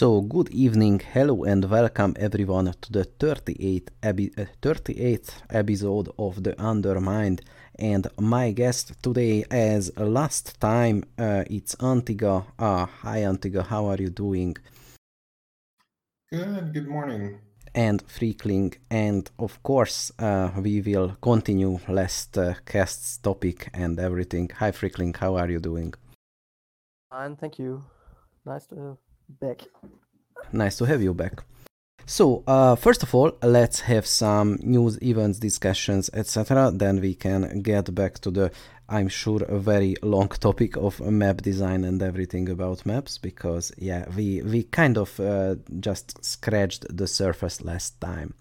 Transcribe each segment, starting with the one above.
So, good evening, hello, and welcome everyone to the 38th, epi- uh, 38th episode of The Undermind. And my guest today, as last time, uh, it's Antiga. Uh, hi, Antiga, how are you doing? Good, good morning. And Freakling, and of course, uh, we will continue last uh, cast's topic and everything. Hi, Freakling, how are you doing? Fine, thank you. Nice to back. Nice to have you back. So, uh, first of all, let's have some news, events, discussions, etc. Then we can get back to the, I'm sure, a very long topic of map design and everything about maps because, yeah, we we kind of uh, just scratched the surface last time.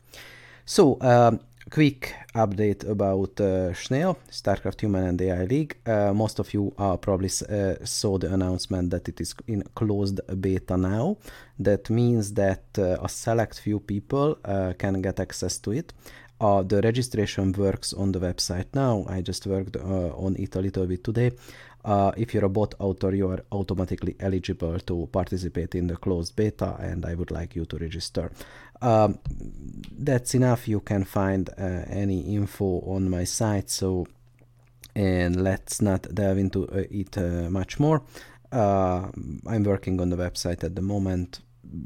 So, um, quick update about uh, SCHNAIL, StarCraft Human and AI League. Uh, most of you uh, probably uh, saw the announcement that it is in closed beta now. That means that uh, a select few people uh, can get access to it. the registration works on the website now. I just worked on it a little bit today. Uh, if you're a bot author, you are automatically eligible to participate in the closed beta, and I would like you to register. Um, that's enough. You can find uh, any info on my site. So, and let's not delve into uh, it uh, much more. Uh, I'm working on the website at the moment.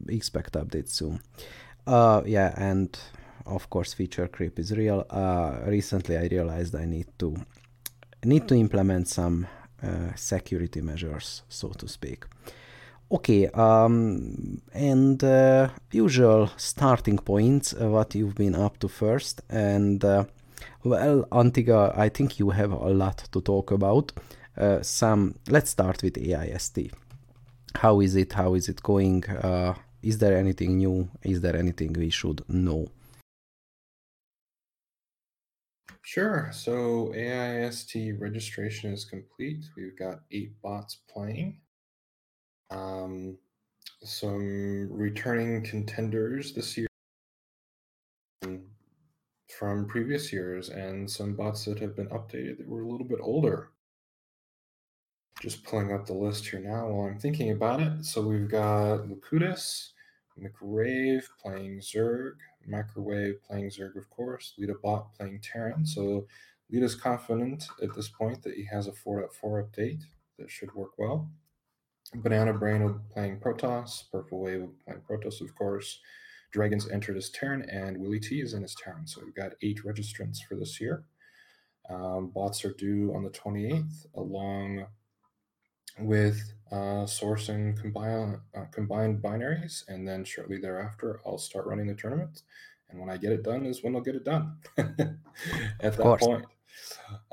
Expect updates soon. Uh, yeah, and of course, feature creep is real. recently, I realized I need to need to implement some uh, security measures, so to speak. Okay, um, and uh, usual starting points, uh, what you've been up to first, and uh, well, Antiga, I think you have a lot to talk about. Uh, some, let's start with AIST. How is it? How is it going? Uh, is there anything new? Is there anything we should know? Sure. So AIST registration is complete. We've got eight bots playing. Um, some returning contenders this year from previous years, and some bots that have been updated that were a little bit older. Just pulling up the list here now while I'm thinking about it. So we've got Locutus, McRave playing Zerg, Microwave playing Zerg, of course, LetaBot playing Terran. So Lita's confident at this point that he has a 4.4 update that should work well. Banana Brain will playing Protoss, Purple Wave will playing Protoss, of course. Dragons entered as Terran, and WillyT is in his Terran. So we've got eight registrants for this year. Um, bots are due on the 28th, along with uh, sourcing combine, uh, combined binaries, and then shortly thereafter, I'll start running the tournament. And when I get it done, is when I'll get it done. At that point,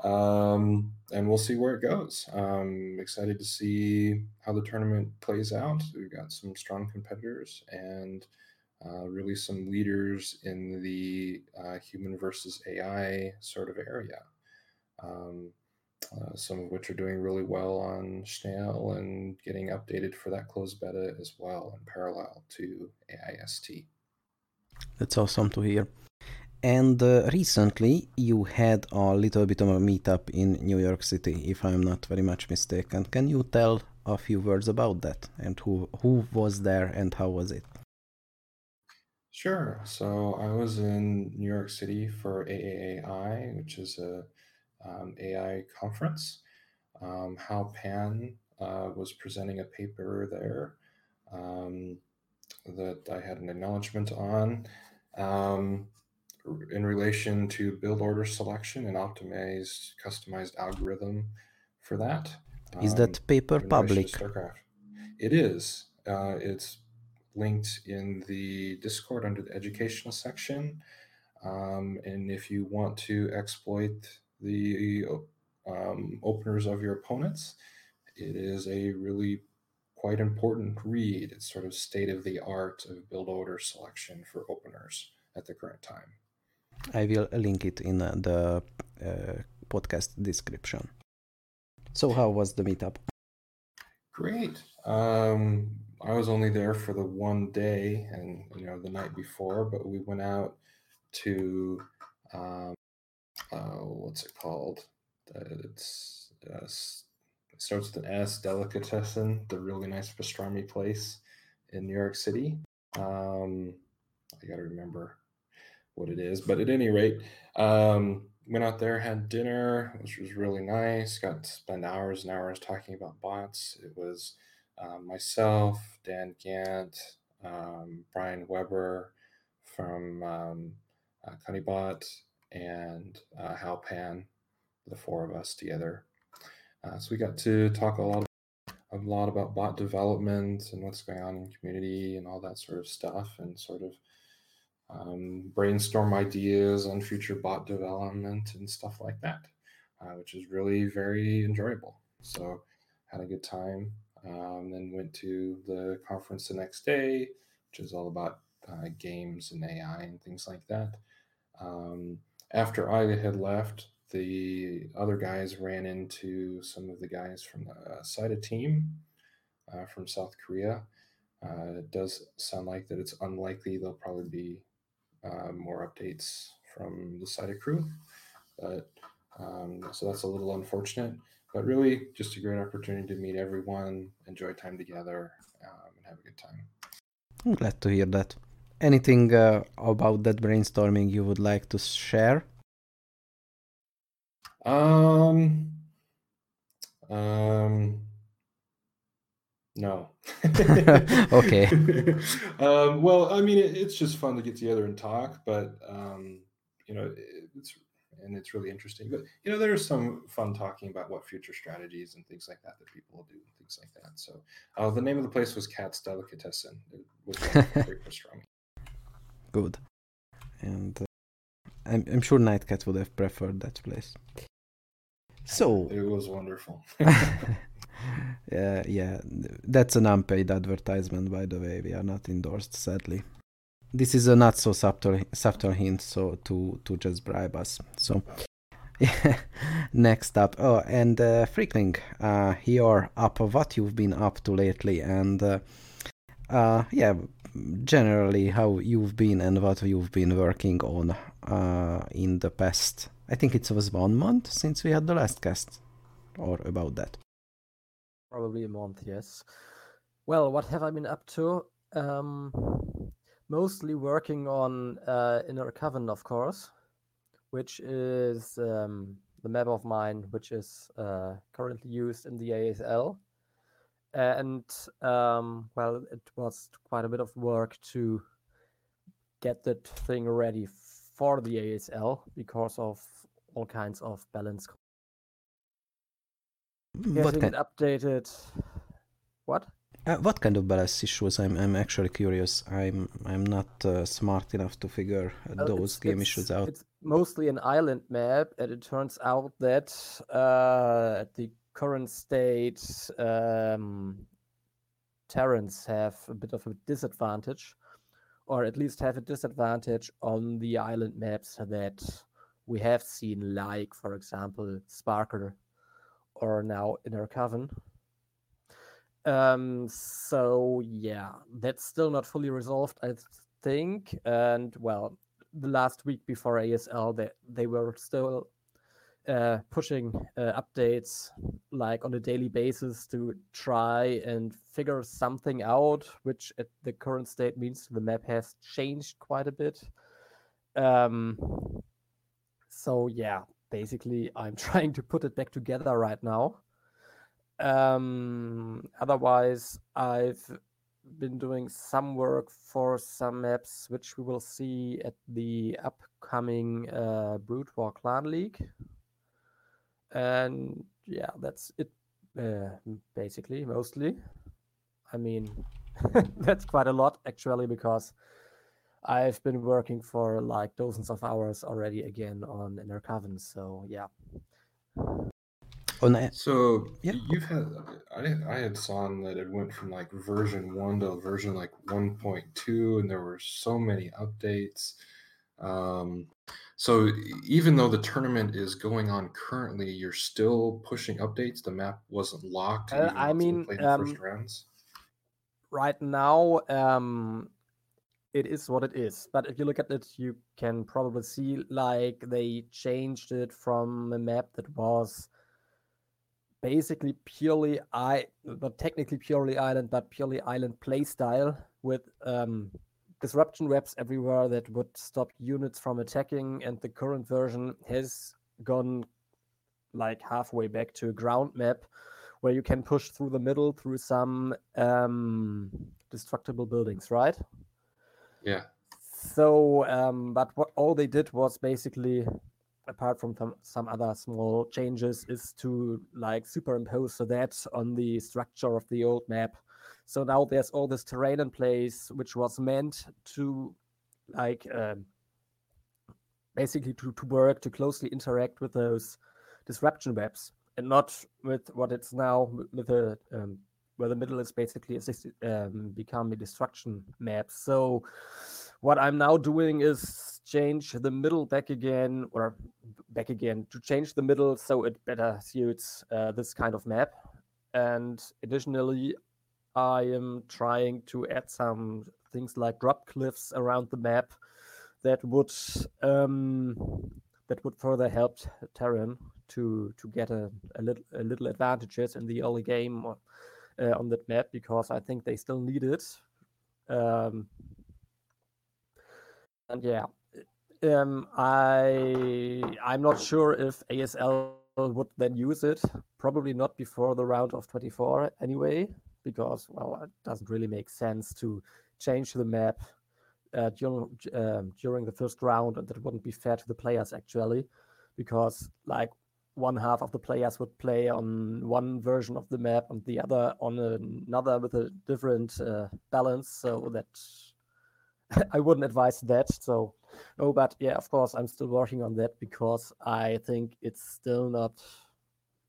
um, and we'll see where it goes. Excited to see how the tournament plays out. We've got some strong competitors and uh, really some leaders in the uh, human versus AI sort of area. Um, uh, some of which are doing really well on SCHNAIL and getting updated for that closed beta as well in parallel to AIST. That's awesome to hear. And uh, recently, you had a little bit of a meetup in New York City, if I'm not very much mistaken. Can you tell a few words about that and who who was there and how was it? Sure. So I was in New York City for AAAI, which is a um, AI conference. Um, Hao Pan uh, was presenting a paper there um, that I had an acknowledgement on um, in relation to build order selection and optimized customized algorithm for that. Is that um, paper public? It is. Uh, it's linked in the Discord under the educational section. Um, and if you want to exploit the um, openers of your opponents. It is a really quite important read. It's sort of state of the art of build order selection for openers at the current time. I will link it in uh, the uh, podcast description. So, how was the meetup? Great. Um, I was only there for the one day and you know the night before, but we went out to um, uh, what's it called? It's uh, it starts with an S. Delicatessen, the really nice pastrami place in New York City. Um, I got to remember what it is, but at any rate, um, went out there, had dinner, which was really nice. Got to spend hours and hours talking about bots. It was uh, myself, Dan Gant, um, Brian Weber from um, uh, CUNYbot, and uh, Hao Pan, the four of us together. Uh, so we got to talk a lot, a lot about bot development and what's going on in community and all that sort of stuff, and sort of um, brainstorm ideas on future bot development and stuff like that, uh, which is really very enjoyable. So had a good time. Um, then went to the conference the next day, which is all about uh, games and AI and things like that. Um, after I had left, the other guys ran into some of the guys from the SAIDA team uh, from South Korea. Uh, it does sound like that it's unlikely they'll probably be uh, more updates from the SAIDA crew. But um, so that's a little unfortunate, but really just a great opportunity to meet everyone, enjoy time together, um, and have a good time. I'm glad to hear that. Anything uh, about that brainstorming you would like to share? Um, um, no. okay. um, well, I mean, it, it's just fun to get together and talk, but um, you know, it, it's and it's really interesting. But you know, there's some fun talking about what future strategies and things like that that people will do and things like that. So, uh, the name of the place was Katz's Delicatessen. It was very pastrami. Good, and uh, I'm I'm sure Nightcat would have preferred that place. So it was wonderful. yeah, yeah, that's an unpaid advertisement, by the way. We are not endorsed, sadly. This is a not so subtle subtle hint, so to to just bribe us. So, yeah. Next up, oh, and uh, Freakling, uh, here up what you've been up to lately, and uh, uh, yeah, generally how you've been and what you've been working on uh, in the past. I think it was one month since we had the last cast, or about that. Probably a month, yes. Well, what have I been up to? Um, mostly working on uh, Inner Coven, of course, which is um, the map of mine, which is uh, currently used in the ASL. And um, well, it was quite a bit of work to get that thing ready for the ASL because of all kinds of balance. What kind, updated. What? uh, what kind of balance issues? I'm I'm actually curious. I'm I'm not uh, smart enough to figure uh, Well, those it's- game it's- issues out. It's mostly an island map, and it turns out that uh, at the current state, um, Terrans have a bit of a disadvantage, or at least have a disadvantage on the island maps that we have seen, like, for example, Sparkle or now Inner Coven. Um, so yeah, that's still not fully resolved, I think. And well, the last week before ASL, they they were still uh, pushing uh, updates like on a daily basis to try and figure something out, which at the current state means the map has changed quite a bit. Um, so yeah, basically, I'm trying to put it back together right now. Um, otherwise, I've been doing some work for some maps, which we will see at the upcoming uh, War Clan League. And yeah, that's it, uh, basically, mostly. I mean, that's quite a lot actually, because I've been working for like dozens of hours already again on Inner Coven. So yeah. On a- So Yeah. you've had I I had saw that it went from like version one to version like one point two, and there were so many updates. Um, so even though the tournament is going on currently, you're still pushing updates. The map wasn't locked. Uh, I mean, played first um, rounds. right now um it is what it is but if you look at it you can probably see like they changed it from a map that was basically purely I not technically purely island, but purely island play style with um, disruption webs everywhere that would stop units from attacking. And the current version has gone like halfway back to a ground map where you can push through the middle through some um, destructible buildings, right? Yeah. So, um, but what all they did was basically, apart from some, some other small changes, is to like superimpose that on the structure of the old map. So now there's all this terrain in place, which was meant to like um, basically to, to work to closely interact with those disruption webs and not with what it's now with the um, where the middle is basically um, become a destruction map. So what I'm now doing is change the middle back again or back again to change the middle so it better suits uh, this kind of map. And additionally, I am trying to add some things like drop cliffs around the map that would um, that would further help Terran to to get a, a little a little advantages in the early game or, uh, on that map because I think they still need it. Um, and yeah, um, I I'm not sure if ASL would then use it. Probably not before the round of 24 anyway, because well, it doesn't really make sense to change the map uh, during um, during the first round, and that wouldn't be fair to the players actually, because like one half of the players would play on one version of the map and the other on another with a different uh, balance. So that I wouldn't advise that. So, oh, but yeah, of course, I'm still working on that because I think it's still not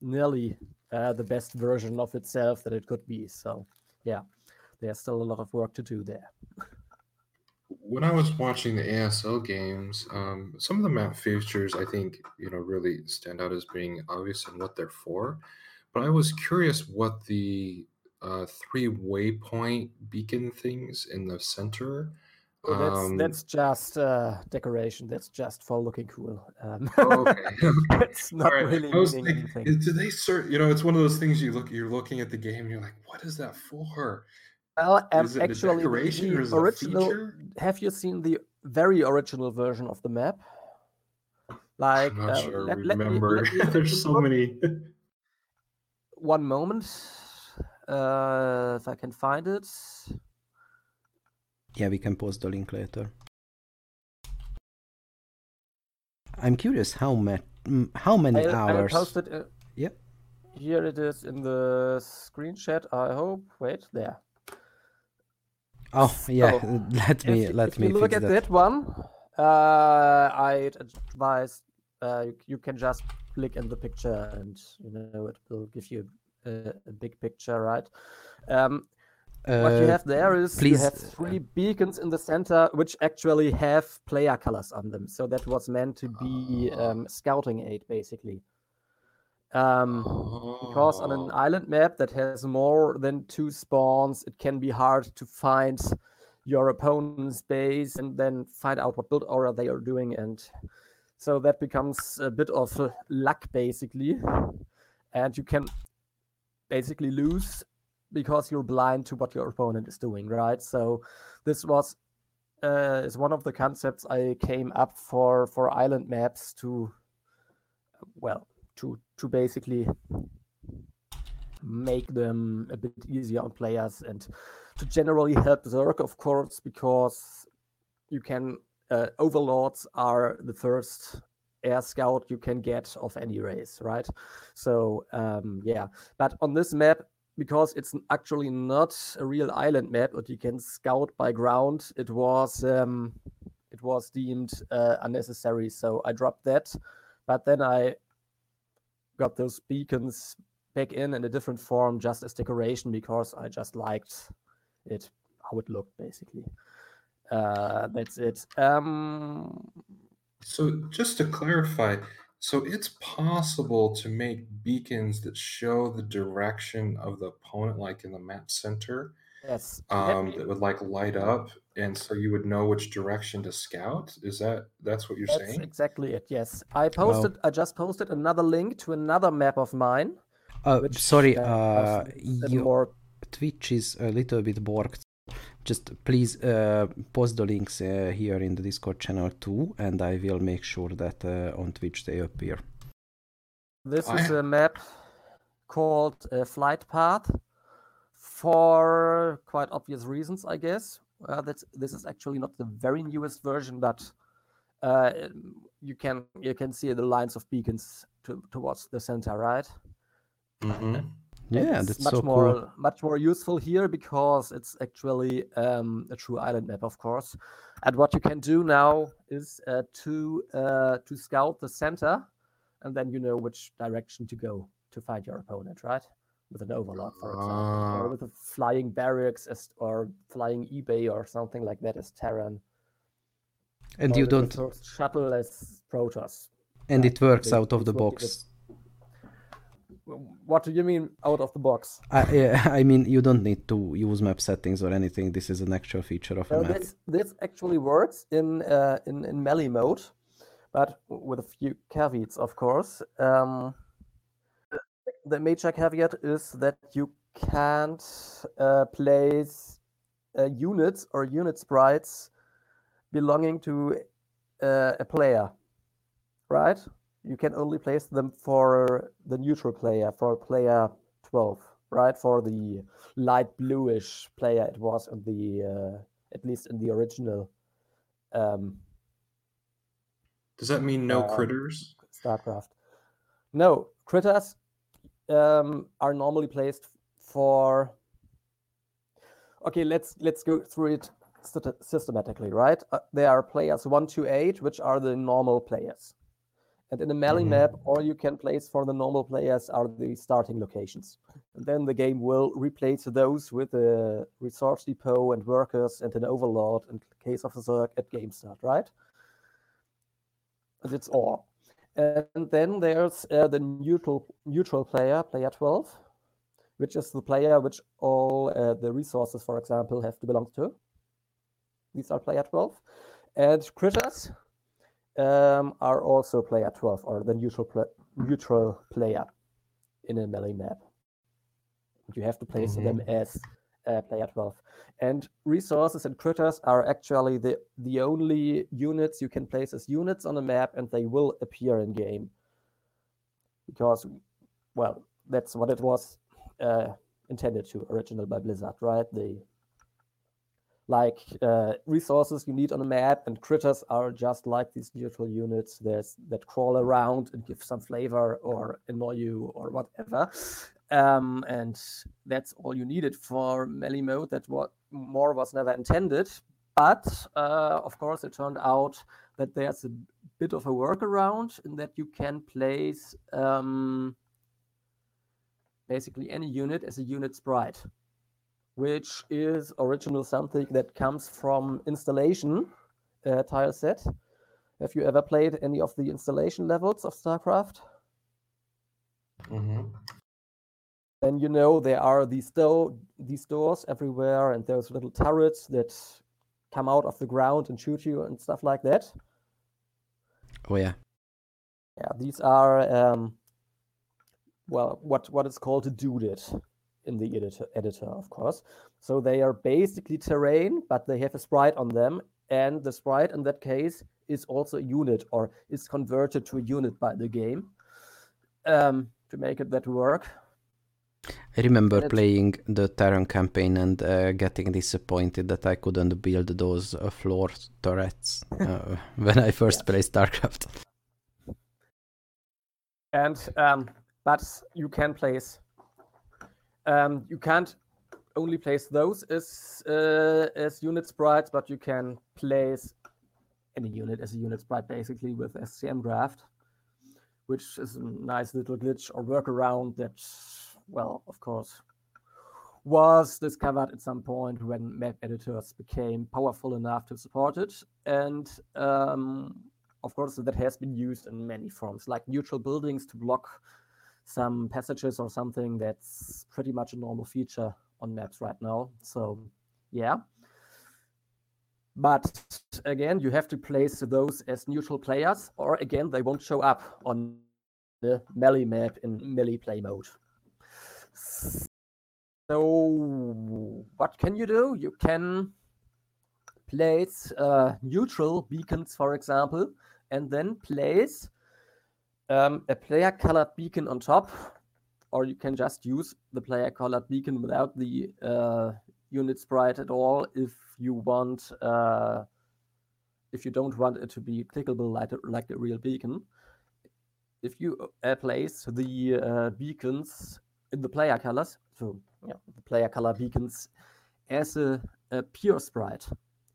nearly uh, the best version of itself that it could be. So, yeah, there's still a lot of work to do there. when I was watching the ASL games, um, some of the map features I think you know really stand out as being obvious and what they're for. But I was curious what the uh, three waypoint beacon things in the center. Oh, that's um, that's just uh, decoration. That's just for looking cool. Um, oh, okay. it's not right. really meaning thinking, anything. Do they sort? You know, it's one of those things you look. You're looking at the game. and You're like, what is that for? Well, um, actually, the original. Have you seen the very original version of the map? Like, I'm not uh, sure. Let, remember, let me, let me, there's so many. One moment, uh, if I can find it. Yeah, we can post the link later. I'm curious how many how many I, hours. I posted. Uh, yep. Here it is in the screenshot. I hope. Wait, there. Oh yeah, so, let me if, let if me you look at that. that one. Uh, I advise uh, you can just click in the picture and you know it will give you a, a big picture, right? Um, uh, what you have there is please. you have three beacons in the center which actually have player colors on them. So that was meant to be um, scouting aid, basically. Um, because on an oh. island map that has more than two spawns, it can be hard to find your opponent's base and then find out what build order they are doing. And so that becomes a bit of luck, basically. And you can basically lose because you're blind to what your opponent is doing, right? So this was uh, is one of the concepts I came up for for island maps to, well, to to basically make them a bit easier on players and to generally help Zerg, of course, because you can uh, overlords are the first air scout you can get of any race, right? So um, yeah, but on this map, because it's actually not a real island map, but you can scout by ground, it was um, it was deemed uh, unnecessary, so I dropped that. But then I got those beacons back in in a different form just as decoration because I just liked it how it looked basically. Uh, that's it. Um, so just to clarify, so it's possible to make beacons that show the direction of the opponent, like in the map center, Yes. um, that would like light up, and so you would know which direction to scout. Is that that's what you're That's saying? exactly it. Yes. I posted I just posted another link to another map of mine Uh, which sorry, has uh, your more Twitch is a little bit borked. Just please uh, post the links uh, here in the Discord channel too, and I will make sure that uh, on Twitch they appear. This I- is a map called uh, Flight Path for quite obvious reasons, I guess. Uh, that's, this is actually not the very newest version, but uh, you can you can see the lines of beacons to, towards the center, right? Mm-hmm. Yeah, it's that's much so more cool. much more useful here because it's actually um, a true island map, of course. And what you can do now is uh, to uh, to scout the center, and then you know which direction to go to find your opponent, right? With an overlord, for example, or Ah. with a flying barracks as, or flying eBay or something like that as Terran. And or you don't, shuttle as Protoss. and it works out of the box. What do you mean out of the box? I, yeah, I mean, you don't need to use map settings or anything. This is an actual feature of a Well, map. this this actually works in uh, in in melee mode, but with a few caveats, of course. Um, the major caveat is that you can't uh, place uh, units or unit sprites belonging to uh, a player, right? You can only place them for the neutral player, for player 12, right? For the light bluish player it was in the, uh, at least in the original um, Does that mean no Um, critters? StarCraft. No, critters um, are normally placed for. Okay, let's let's go through it systematically, right? Uh, there are players one to eight, which are the normal players, and in the melee Mhm. map, all you can place for the normal players are the starting locations. And then the game will replace those with a resource depot and workers and an overlord in case of a Zerg at game start, right? And it's all. And then there's uh, the neutral neutral player, player 12, which is the player which all uh, the resources, for example, have to belong to. These are player 12. And critters um, are also player 12, or the neutral pla- neutral player in a melee map. You have to place them as uh, player 12. And resources and critters are actually the, the only units you can place as units on a map, and they will appear in game. Because, well, that's what it was uh, intended to, original by Blizzard, right? The like uh, resources you need on a map, and critters are just like these neutral units. That crawl around and give some flavor or annoy you or whatever. Um, and that's all you needed for melee mode. That what more was never intended. But uh, of course, it turned out that there's a bit of a workaround in that you can place um, basically any unit as a unit sprite, which is original something that comes from installation uh, tile set. Have you ever played any of the installation levels of StarCraft? Mm-hmm. Then you know there are these do- these doors everywhere and those little turrets that come out of the ground and shoot you and stuff like that. Oh yeah. Yeah, these are um, well, what what is called a doodad in the editor, editor, of course. So they are basically terrain, but they have a sprite on them, and the sprite in that case is also a unit or is converted to a unit by the game um, to make it that work. I remember That's- playing the Terran campaign and uh, getting disappointed that I couldn't build those uh, floor turrets uh, when I first played StarCraft. and um, but you can place um, you can't only place those as uh, as unit sprites but you can place any unit as a unit sprite basically with SCMDraft which is a nice little glitch or workaround that well of course was discovered at some point when map editors became powerful enough to support it. And um, of course that has been used in many forms like neutral buildings to block some passages or something. That's pretty much a normal feature on maps right now. So yeah. But again you have to place those as neutral players or again they won't show up on the melee map in melee play mode So, what can you do? You can place uh, neutral beacons, for example, and then place um, a player colored beacon on top, or you can just use the player colored beacon without the uh, unit sprite at all if you want. Uh, if you don't want it to be clickable like a, like a real beacon, if you uh, place the uh, beacons in the player colors, so yeah, the player color beacons as a, a pure sprite.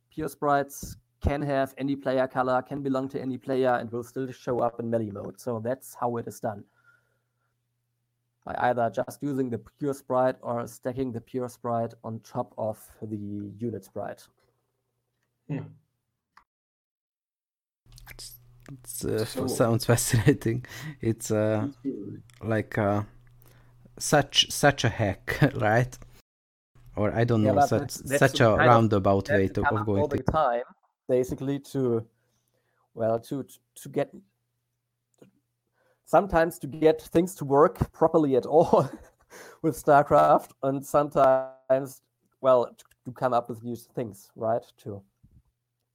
Pure sprites can have any player color, can belong to any player, and will still show up in melee mode. So that's how it is done. By either just using the pure sprite or stacking the pure sprite on top of the unit sprite. Hmm. It uh, So- sounds fascinating. It's uh, like uh, such such a hack, right? Or I don't Yeah, know, such that's- such a roundabout way to, of going all to. the time, basically to, well, to to get sometimes to get things to work properly at all with StarCraft, and sometimes, well, to, to come up with new things, right? To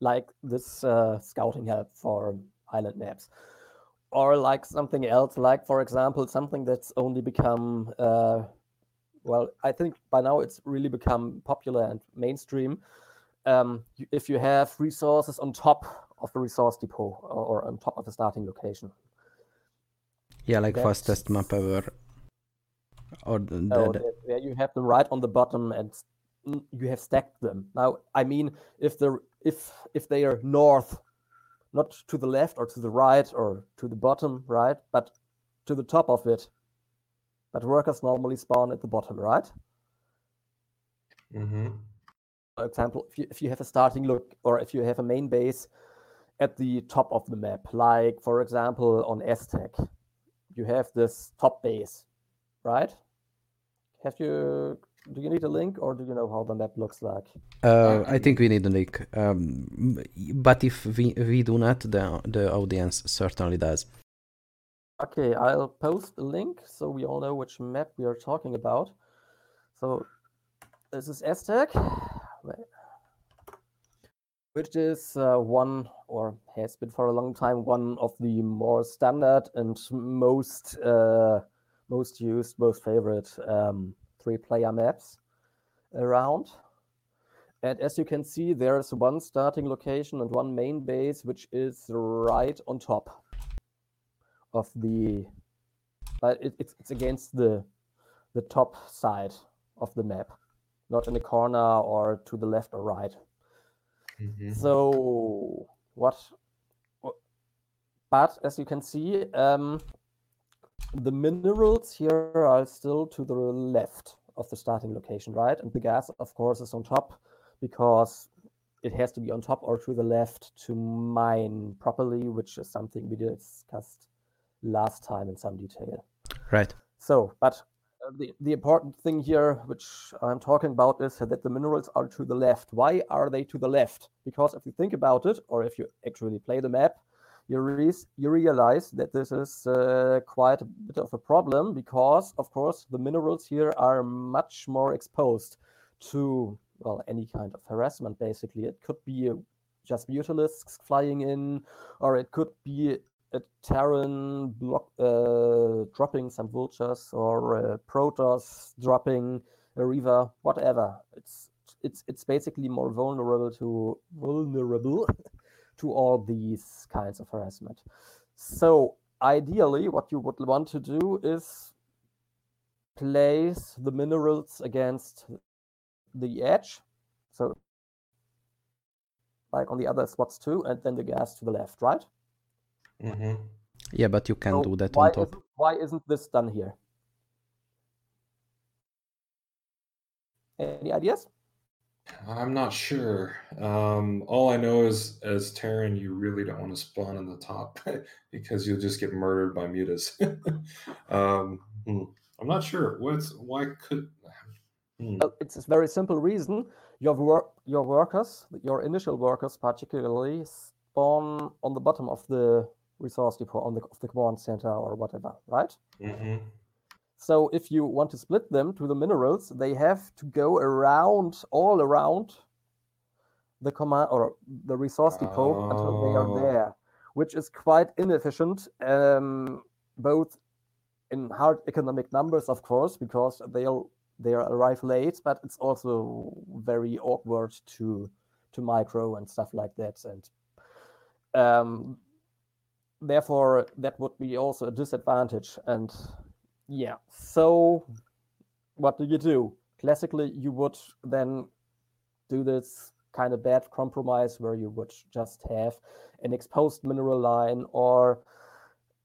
like this uh, scouting help for island maps, or like something else, like for example, something that's only become. Uh, well, I think by now it's really become popular and mainstream. Um, if you have resources on top of the resource depot or, or on top of the starting location. Yeah, like fastest map ever. Or the, the- Oh, the- where you have them right on the bottom and you have stacked them. Now, I mean, if the if if they are north, not to the left or to the right or to the bottom, right, but to the top of it. But workers normally spawn at the bottom, right? Mm-hmm. for example, if you, if you have a starting look or if you have a main base at the top of the map, like for example on Aztec, you have this top base, right? Have you do you need a link or do you know how the map looks like? uh, I- I think we need a link. Um, but if we we do not, the the audience certainly does. Okay, I'll post a link so we all know which map we are talking about. So this is Aztec, wait, which is uh, one or has been for a long time one of the more standard and most uh, most used, most favorite um, three-player maps around. And as you can see, there's one starting location and one main base, which is right on top of the but it, it's it's against the the top side of the map not in the corner or to the left or right Mm-hmm. so what wha- but as you can see um the minerals here are still to the left of the starting location right and the gas of course is on top because it has to be on top or to the left to mine properly which is something we discussed last time in some detail Right. so, but uh, the, the important thing here, which I'm talking about, is that the minerals are to the left. Why are they to the left? Because if you think about it, or if you actually play the map, you, re- you realize that this is uh, quite a bit of a problem because, of course, the minerals here are much more exposed to, well, any kind of harassment, basically. It could be just mutalisks flying in, or it could be a Terran block, uh, dropping some vultures or uh, Protoss dropping a Reaver, whatever. It's it's it's basically more vulnerable to vulnerable to all these kinds of harassment. So ideally, what you would want to do is place the minerals against the edge, so like on the other spots too, and then the gas to the left, right? Mm-hmm. Yeah, but you can So do that on top. Isn't, why isn't this done here? Any ideas? I'm not sure. Um, all I know is, as Terran, you really don't want to spawn in the top because you'll just get murdered by mutas. um, hmm. I'm not sure. What's why could? Hmm. Well, it's a very simple reason. Your work, your workers, your initial workers, particularly, spawn on the bottom of the resource depot, on the of the command center or whatever, right? Mm-hmm. So if you want to split them to the minerals, they have to go around, all around the command or the resource depot until they Oh. are there, which is quite inefficient, um, both in hard economic numbers, of course, because they'll they arrive late, but it's also very awkward to to micro and stuff like that, and um, therefore that would be also a disadvantage. And yeah, so what do you do? Classically, you would then do this kind of bad compromise where you would just have an exposed mineral line or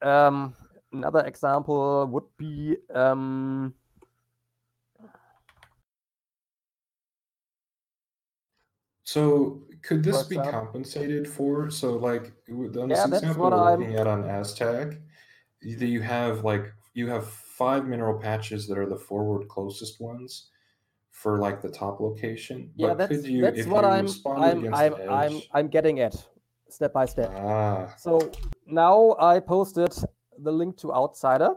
um, another example would be um, So could this be example- compensated for? So like on this Yeah, that's example we're I'm- looking at on Aztec, you have like you have five mineral patches that are the forward closest ones for like the top location. yeah but that's could you that's if what you I'm I'm I'm, the I'm? I'm getting at step by step. ah, So now I posted the link to Outsider,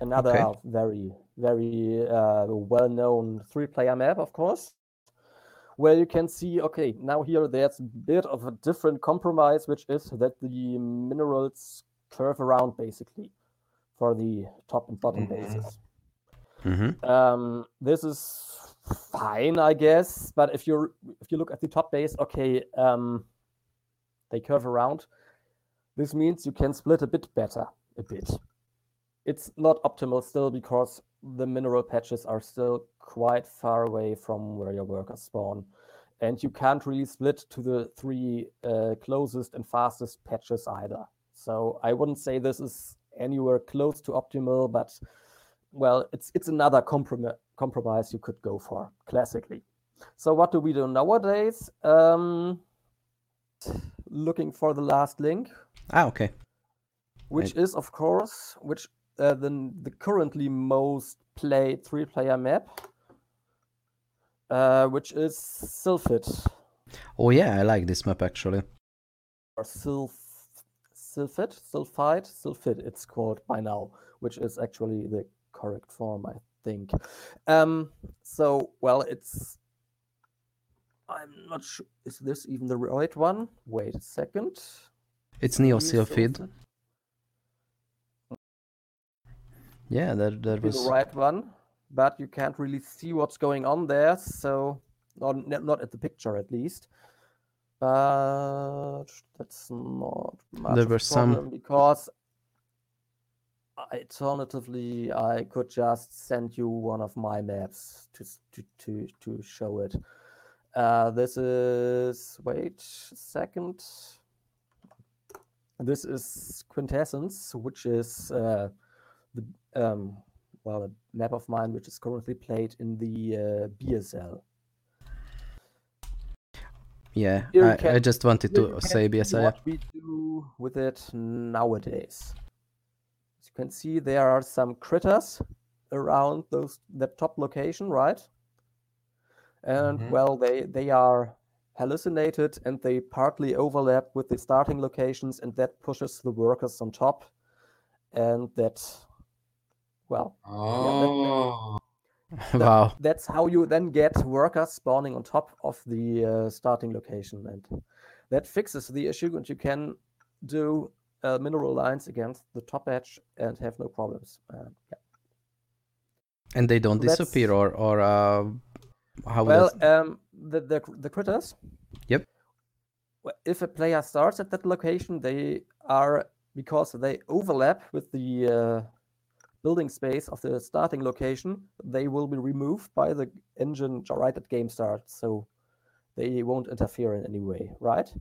another Okay. very, very uh, well known three player map, of course, where you can see okay, now here there's a bit of a different compromise, which is that the minerals curve around basically for the top and bottom Mhm. bases. Mm-hmm. Um, this is fine, I guess. But if you if you look at the top base, okay, um, they curve around. This means you can split a bit better, a bit. It's not optimal still because the mineral patches are still quite far away from where your workers spawn, and you can't really split to the three uh, closest and fastest patches either. So I wouldn't say this is anywhere close to optimal, but well, it's it's another compromise compromise you could go for classically. So what do we do nowadays? Um, looking for the last link, Ah, okay. which is of course which uh, the the currently most played three player map, uh, which is Sylphid Oh yeah, I like this map actually. or Sylph Sylphid sulfide, Sylphid it's called by now, which is actually the correct form I think. Um, so well, it's I'm not sure. Is this even the right one? Wait a second. It's Neo Neo Sylphid. Sylphid Yeah, that that be the right one, but you can't really see what's going on there. So, not not at the picture at least. But that's not much There were some- problem because alternatively I could just send you one of my maps to to to, to show it. Uh, this is wait a second. This is Quintessence, which is uh, the um, well a map of mine which is currently played in the uh, BSL. Yeah. Here you I, I just wanted to say see BSI. What we do with it nowadays. As you can see, there are some critters around those that top location, right? And Mhm. well, they they are hallucinated and they partly overlap with the starting locations, and that pushes the workers on top, and that, well, oh, wow. that's how you then get workers spawning on top of the uh, starting location and that fixes the issue and you can do uh, mineral lines against the top edge and have no problems uh, yeah. And they don't So disappear or or uh, how well um the, the the critters Yep. if a player starts at that location they are because they overlap with the uh, building space of the starting location they will be removed by the engine right at game start so they won't interfere in any way right?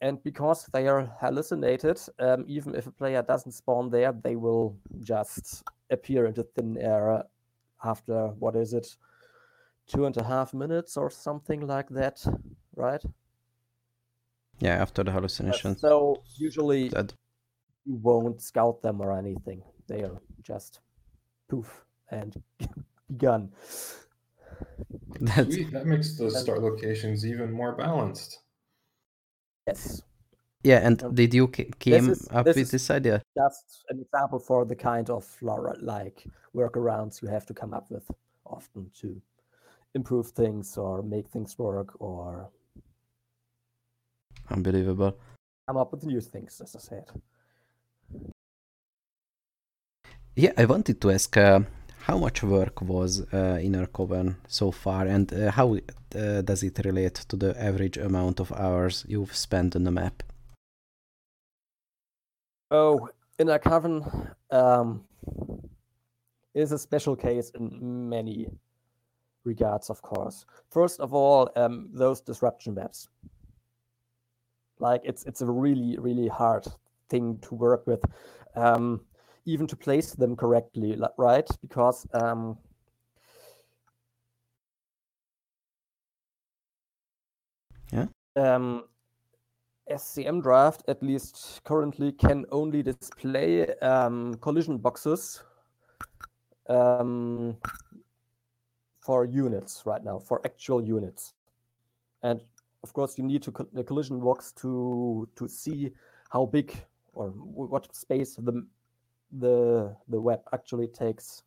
And because they are hallucinated um, even if a player doesn't spawn there they will just appear into thin air after what is it two and a half minutes or something like that right? Yeah after the Uh, so usually That you won't scout them or anything. They are just poof and begun. that's sweet. That makes the start locations even more balanced. Yes. Yeah, and Um, did you ca- came is- up this with is- this idea? Just an example for the kind of LoRa like workarounds you have to come up with often to improve things or make things work or Unbelievable. come up with new things, as I said. Yeah, I wanted to ask uh, how much work was uh, Inner Coven so far, and uh, how uh, does it relate to the average amount of hours you've spent on the map? Oh, Inner Coven um, is a special case in many regards, of course. First of all, um, those disruption maps. Like it's it's a really really hard thing to work with, um, even to place them correctly, right? Because um, Yeah. Um, SCMDraft, at least currently, can only display um, collision boxes um, for units right now, for actual units. And of course, you need to co- the collision box to to see how big or what space the the the web actually takes,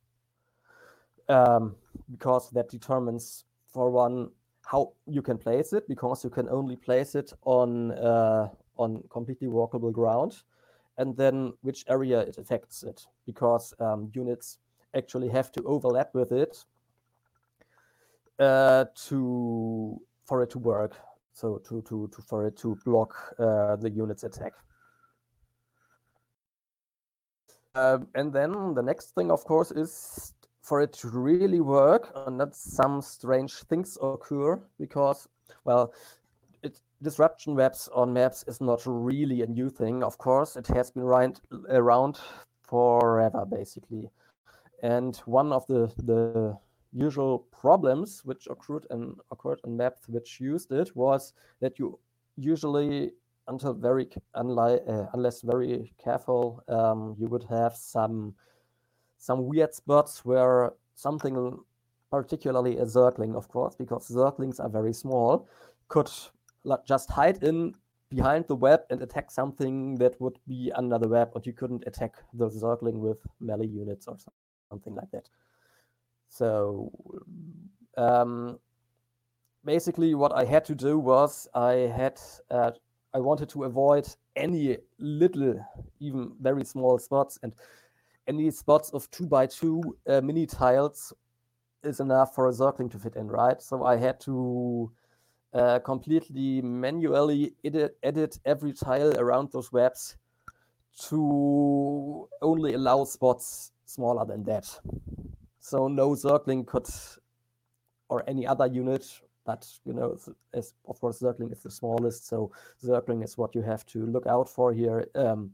um, because that determines for one how you can place it because you can only place it on uh, on completely walkable ground and then which area it affects it because um, units actually have to overlap with it uh, to for it to work so to to, to for it to block uh, the unit's attack um, and then the next thing of course is for it to really work and not some strange things occur because well it, disruption webs on maps is not really a new thing. Of course it has been right, around forever basically. And one of the the usual problems which occurred and occurred in maps which used it was that you usually until very c- unli- uh, unless very careful um, you would have some some weird spots where something particularly a zergling of course because zerglings are very small could just hide in behind the web and attack something that would be under the web but you couldn't attack the zergling with melee units or something like that. So um, basically what i had to do was i had uh, i wanted to avoid any little even very small spots and any spots of two by two uh, mini tiles is enough for a zergling to fit in right so i had to uh, completely manually edit, edit every tile around those webs to only allow spots smaller than that. So no zergling could, or any other unit, but you know, s- is, of course, Zergling is the smallest, so Zergling is what you have to look out for here. Um,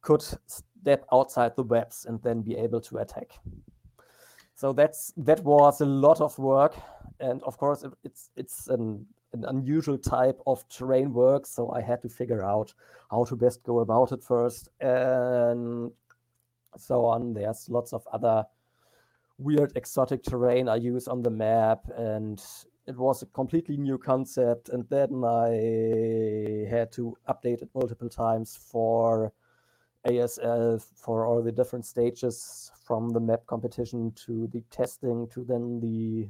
could step outside the webs and then be able to attack. So that's that was a lot of work, and of course, it- it's it's an an unusual type of terrain work. So I had to figure out how to best go about it first, and so on. There's lots of other weird exotic terrain I use on the map, and it was a completely new concept. And then I had to update it multiple times for ASL for all the different stages from the map competition to the testing to then the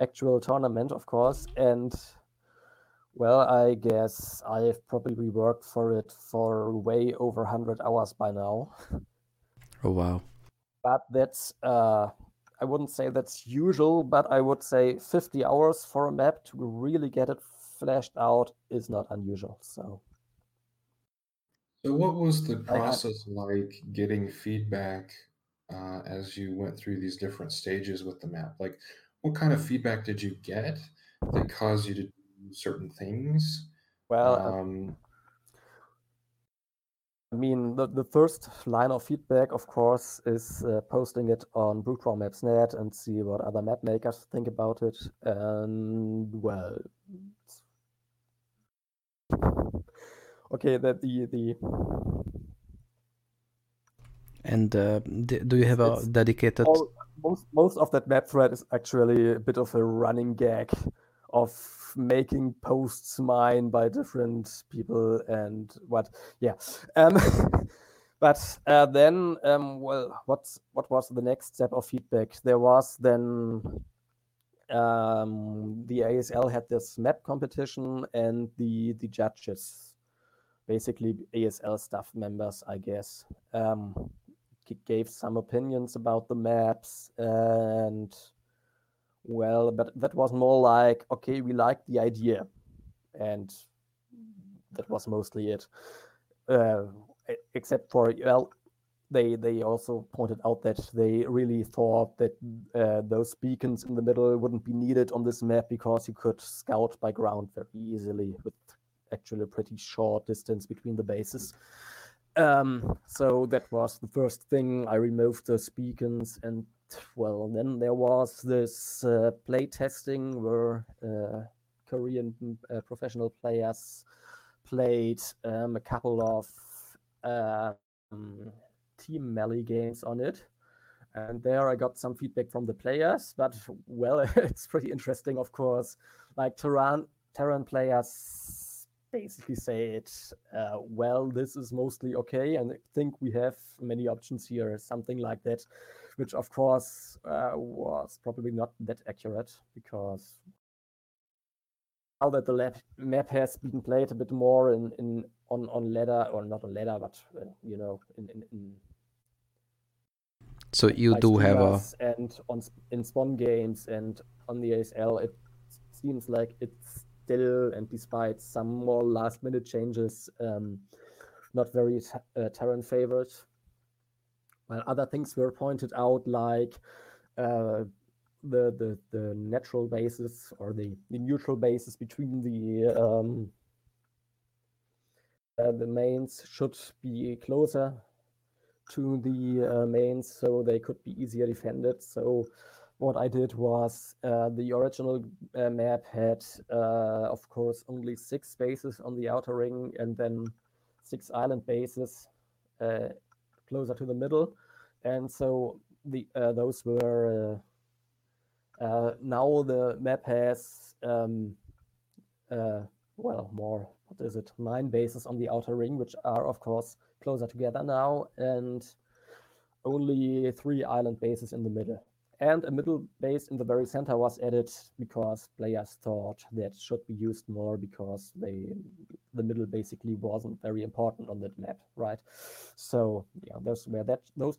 actual tournament, of course. And well, I guess I've probably worked for it for way over 100 hours by now. Oh wow. But that's, uh, I wouldn't say that's usual, but I would say 50 hours for a map to really get it fleshed out is not unusual. So. So, what was the I- process like getting feedback uh, as you went through these different stages with the map? Like, what kind of feedback did you get that caused you to do certain things? Well, uh, Um, I mean, the, the first line of feedback, of course, is uh, posting it on BroodWarMaps.net and see what other map makers think about it. And, well, okay, that the, the, And uh, do you have a dedicated? all, most, most of that map thread is actually a bit of a running gag of making posts mine by different people and what yeah. Um, but uh, then um, well what's what was the next step of feedback? There was then um, the ASL had this map competition and the the judges basically ASL staff members I guess um, gave some opinions about the maps and well, but that was more like, okay, we like the idea. And that was mostly it. Uh, except for, well, they they also pointed out that they really thought that uh, those beacons in the middle wouldn't be needed on this map because you could scout by ground very easily with actually a pretty short distance between the bases. Um, so that was the first thing. I removed those beacons and well, then there was this uh, play testing where uh, Korean uh, professional players played um, a couple of um, team melee games on it. And there I got some feedback from the players, but well, it's pretty interesting, of course. Like Terran, Terran players basically say it, uh, well, this is mostly okay, and I think we have many options here, something like that which of course uh, was probably not that accurate because now that the map has been played a bit more in, in on on ladder or not on ladder, but uh, you know in, in, in so you do have a and on in spawn games and on the ASL, it seems like it's still and despite some more last minute changes, um, not very uh, Terran favored while other things were pointed out like uh, the, the the natural basis or the, the neutral basis between the um, uh, the mains should be closer to the uh, mains so they could be easier defended. So what I did was uh, the original uh, map had, uh, of course, only six bases on the outer ring and then six island bases uh, closer to the middle. And so the uh, those were uh, uh, now the map has um, well more what is it? Nine bases on the outer ring which are of course closer together now and only three island bases in the middle and a middle base in the very center was added because players thought that should be used more because they the middle basically wasn't very important on that map, right? So yeah, those were that those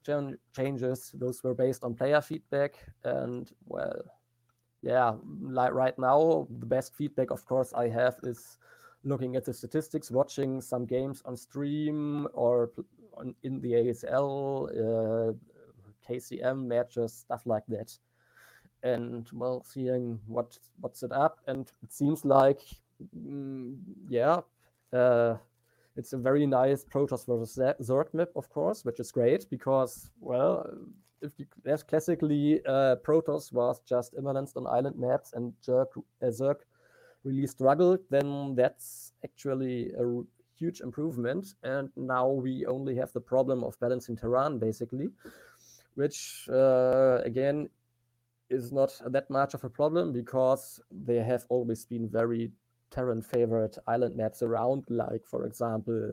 changes. Those were based on player feedback, and well, yeah, like right now, the best feedback, of course, I have is looking at the statistics, watching some games on stream or on, in the ASL, uh, KCM matches, stuff like that. And well, seeing what what's it up, and it seems like, mm, yeah, uh, it's a very nice Protoss versus Zerg map, of course, which is great because, well, if you, classically uh, Protoss was just imbalanced on island maps and Zerg, uh, Zerg really struggled, then that's actually a huge improvement. And now we only have the problem of balancing Terran, basically which uh, again is not that much of a problem because there have always been very Terran favored island maps around, like for example,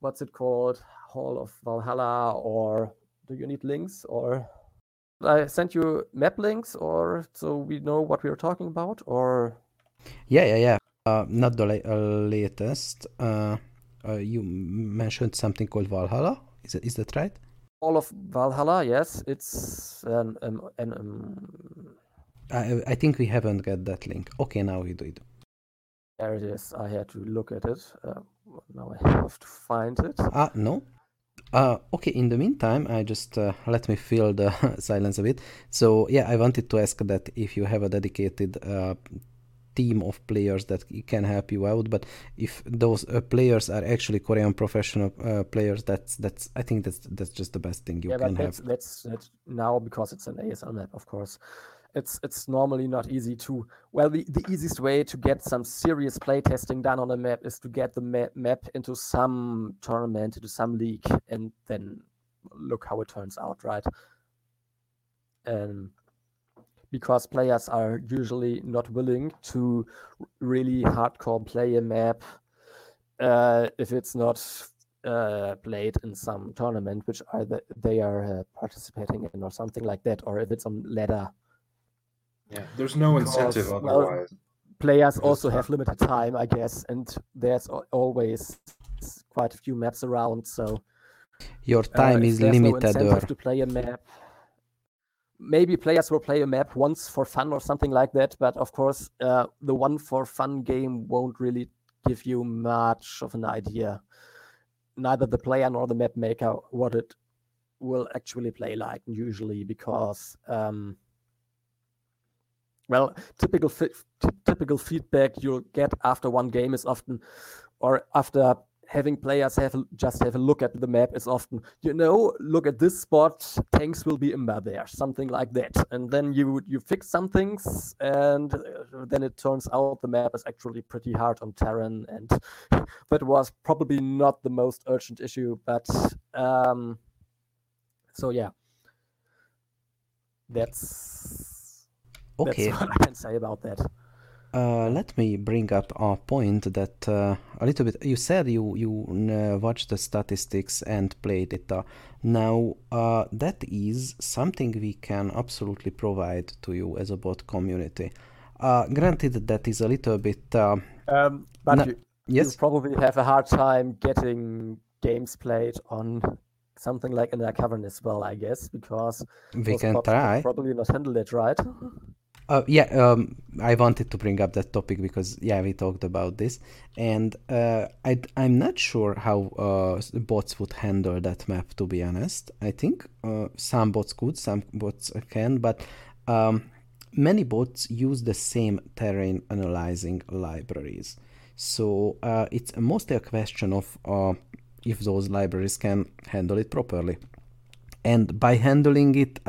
what's it called, Hall of Valhalla, or do you need links or? I sent you map links, or so we know what we are talking about, or? Yeah, yeah, yeah. Uh, not the la- uh, latest. Uh, uh you mentioned something called Valhalla. Is it, is that right? Hall of Valhalla, yes, it's an, an, an um... I, I think we haven't got that link. Okay, now we do it. There it is. I had to look at it. Uh, now I have to find it. Ah, no. Uh, okay, in the meantime, I just uh, let me fill the silence a bit. So, yeah, I wanted to ask that if you have a dedicated uh, team of players that can help you out. But if those uh, players are actually Korean professional uh, players, that's that's I think that's that's just the best thing you yeah, can that's, have. That's, that's now because it's an ASL map, of course. It's it's normally not easy to well the, the easiest way to get some serious play testing done on a map is to get the map, map into some tournament into some league and then look how it turns out right um because players are usually not willing to really hardcore play a map uh, if it's not uh, played in some tournament which either they are uh, participating in or something like that, or if it's on ladder. Yeah, there's no incentive Because, well, otherwise. Players also have limited time, I guess, and there's always quite a few maps around, so Your uh, time if is there's no limited. incentive or to play a map. Maybe players will play a map once for fun or something like that, but of course, uh, the one for fun game won't really give you much of an idea. Neither the player nor the map maker what it will actually play like usually, because um, well, typical typical feedback you'll get after one game is often, or after having players have just have a look at the map is often, you know, look at this spot, tanks will be immer there, something like that, and then you would you fix some things, and uh, then it turns out the map is actually pretty hard on Terran, and that was probably not the most urgent issue, but um, so yeah, that's okay. that's what I can say about that. Uh, let me bring up a point that uh, a little bit. You said you you uh, watched the statistics and played it. Uh, now uh, that is something we can absolutely provide to you as a bot community. Uh, granted, that is a little bit. Uh, Um, but No- you, yes, you probably have a hard time getting games played on something like Inner Coven as well, I guess, because we can try. Probably not handle it, right? Uh, yeah, um, I wanted to bring up that topic because yeah, we talked about this, and uh, I I'm not sure how uh, bots would handle that map. To be honest, I think uh, some bots could, some bots can, but um, many bots use the same terrain analyzing libraries. So uh, it's mostly a question of uh, if those libraries can handle it properly and by handling it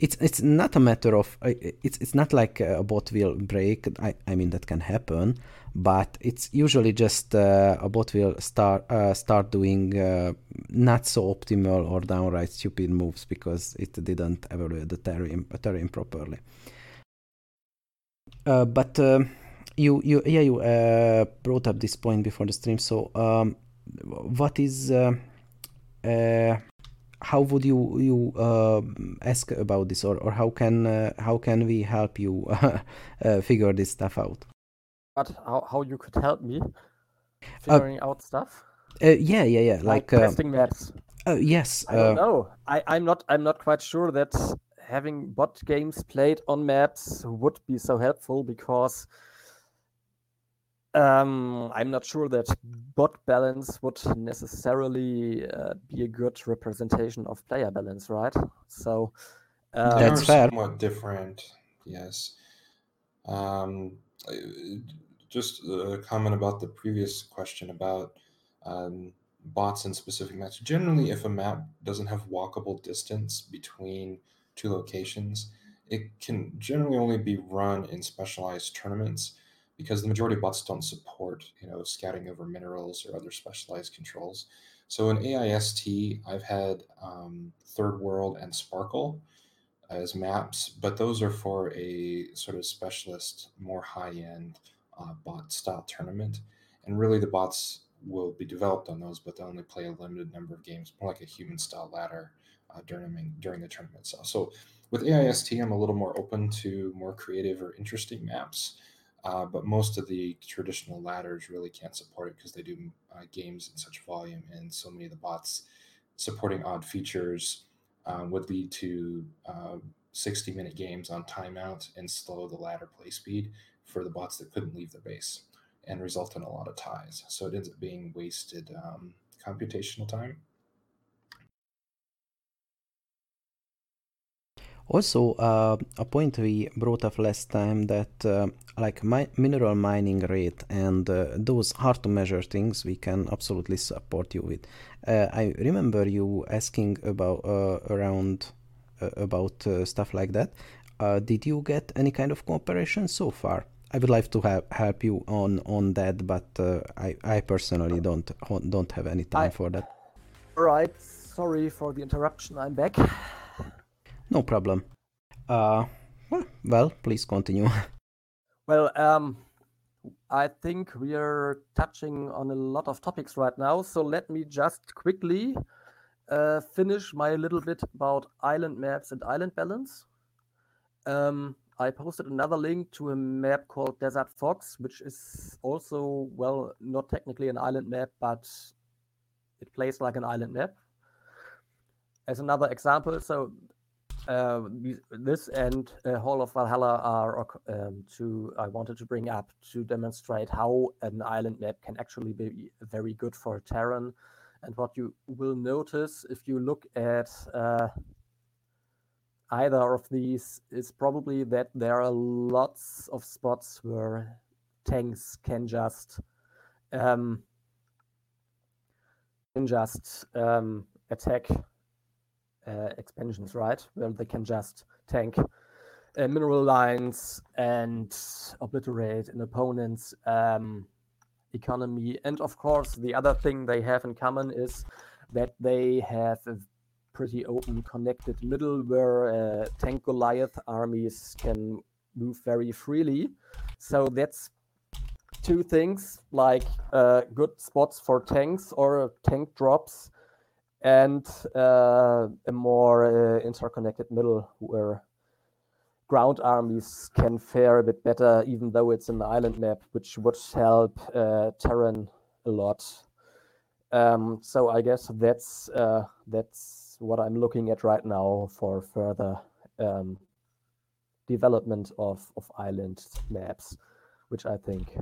it's it's not a matter of uh, it's it's not like a bot will break. I, I mean that can happen but it's usually just uh, a bot will start uh, start doing uh, not so optimal or downright stupid moves because it didn't evaluate the terrain, terrain properly. Uh, but um you you yeah you uh, brought up this point before the stream. So um, what is how would you you uh, ask about this or, or how can uh, how can we help you uh, figure this stuff out but how, how you could help me figuring out stuff uh, yeah yeah yeah like, uh, testing maps. uh, yes I don't uh, know. I, I'm not I'm not quite sure that having bot games played on maps would be so helpful because um, I'm not sure that bot balance would necessarily uh, be a good representation of player balance, right? So um, That's fair. somewhat different, yes. Um, just a comment about the previous question about um, bots in specific maps. Generally, if a map doesn't have walkable distance between two locations, it can generally only be run in specialized tournaments because the majority of bots don't support, you know, scouting over minerals or other specialized controls. So in AIST, I've had um, Third World and Sparkle as maps, but those are for a sort of specialist, more high-end uh, bot style tournament. And really, the bots will be developed on those, but they only play a limited number of games, more like a human style ladder uh, during during the tournament itself. So with AIST, I'm a little more open to more creative or interesting maps. Uh, but most of the traditional ladders really can't support it because they do uh, games in such volume, and so many of the bots supporting odd features uh, would lead to uh, 60 minute games on timeout and slow the ladder play speed for the bots that couldn't leave their base and result in a lot of ties. So it ends up being wasted um, computational time. Also, uh, a point we brought up last time that uh, like mi- mineral mining rate and uh, those hard to measure things we can absolutely support you with. Uh, I remember you asking about uh, around uh, about uh, stuff like that. Uh, did you get any kind of cooperation so far? I would like to have, help you on on that, but uh, I I personally don't don't have any time I- for that. right. Sorry for the interruption. I'm back. No problem. Uh, Well, please continue. Well, um, I think we are touching on a lot of topics right now. So let me just quickly uh, finish my little bit about island maps and island balance. Um, I posted another link to a map called Desert Fox, which is also, well, not technically an island map, but it plays like an island map. As another example, so uh, this and uh, Hall of Valhalla are um, to I wanted to bring up to demonstrate how an island map can actually be very good for Terran. And what you will notice if you look at uh, either of these is probably that there are lots of spots where tanks can just um, can just um, attack uh, expansions, right? Where they can just tank uh, mineral lines and obliterate an opponent's um, economy. And of course, the other thing they have in common is that they have a pretty open connected middle where uh, tank Goliath armies can move very freely. So that's two things like uh, good spots for tanks or tank drops and uh, a more uh, interconnected middle where ground armies can fare a bit better, even though it's an island map, which would help uh, Terran a lot. Um, so I guess that's uh, that's what I'm looking at right now for further um, development of of island maps, which I think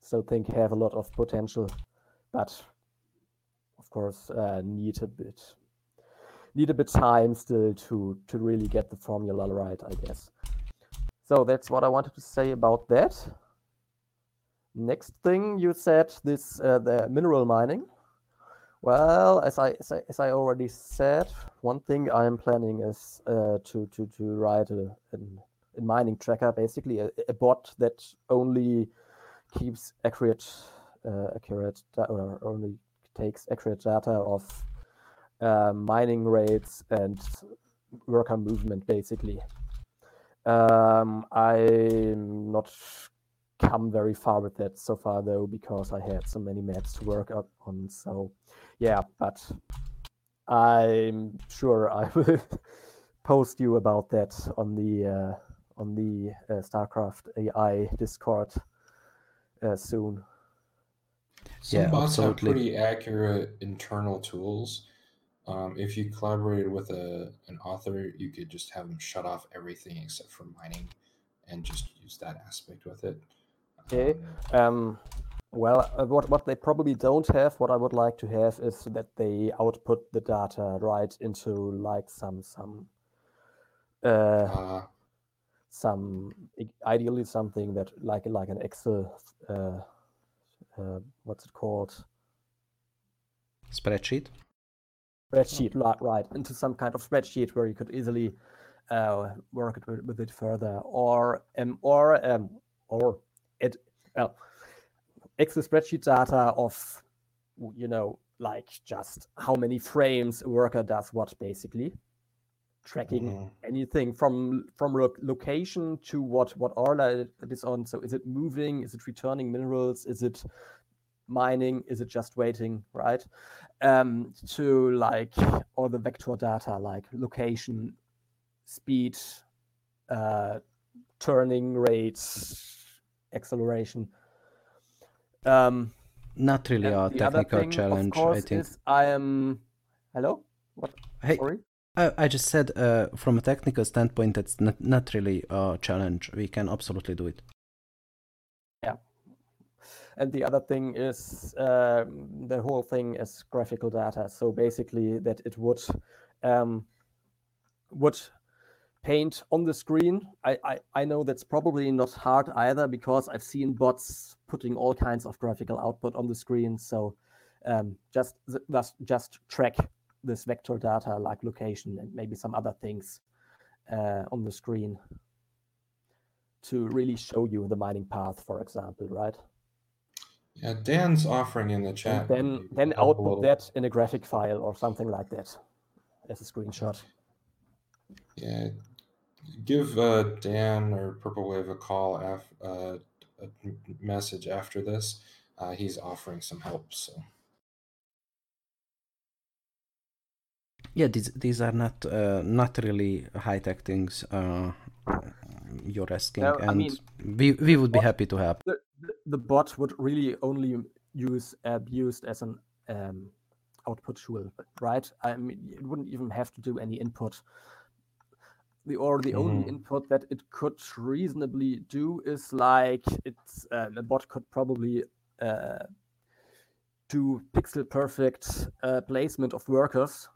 still think have a lot of potential, but course, uh, need a bit need a bit time still to to really get the formula right, I guess. So that's what I wanted to say about that. Next thing you said, this uh, the mineral mining. Well, as I, as I, as I already said, one thing I am planning is uh, to to to write a, a, a mining tracker, basically a, a, bot that only keeps accurate uh, accurate or only takes accurate data of uh, mining rates and worker movement, basically. Um, I'm not come very far with that so far, though, because I had so many maps to work on. So, yeah, but I'm sure I will post you about that on the uh, on the uh, StarCraft AI Discord uh, soon. Some Yeah, bots have pretty accurate internal tools. Um, if you collaborated with a an author, you could just have them shut off everything except for mining, and just use that aspect with it. Okay. Um, Um, well, uh, what what they probably don't have, what I would like to have, is that they output the data right into like some some uh, uh, some ideally something that like like an Excel uh, what's it called? Spreadsheet. spreadsheet right, right into some kind of spreadsheet where you could easily uh, work it with, with it further. Or um, or um, or it well excel spreadsheet data of you know like just how many frames a worker does what basically tracking mhm. anything from from lo- location to what what order it is on. So is it moving? Is it returning minerals? Is it mining? Is it just waiting right? Um to like all the vector data like location speed uh turning rates acceleration. Um Not really a technical thing challenge, I think. is i am hello? What? Hey, sorry I, I just said uh, from a technical standpoint, that's not, not really a challenge. We can absolutely do it. Yeah. And the other thing is um, the whole thing is graphical data. So basically, that it would um, would paint on the screen. I, I I know that's probably not hard either because I've seen bots putting all kinds of graphical output on the screen. So um, just just just track this vector data like location and maybe some other things uh, on the screen to really show you the mining path, for example, right? Yeah, Dan's offering in the chat. and then then output that in a graphic file or something like that as a screenshot. Yeah, give uh, Dan or Purple Wave a call, af- uh, a message after this. Uh, he's offering some help. So yeah, these these are not uh, not really high tech things uh, you're asking, No, and I mean, we we would be bot- happy to help. the, the- bot would really only use uh, be used as an um, output tool, right? I mean, it wouldn't even have to do any input. The or the only Mhm. input that it could reasonably do is like it's uh, the bot could probably uh, do pixel perfect uh, placement of workers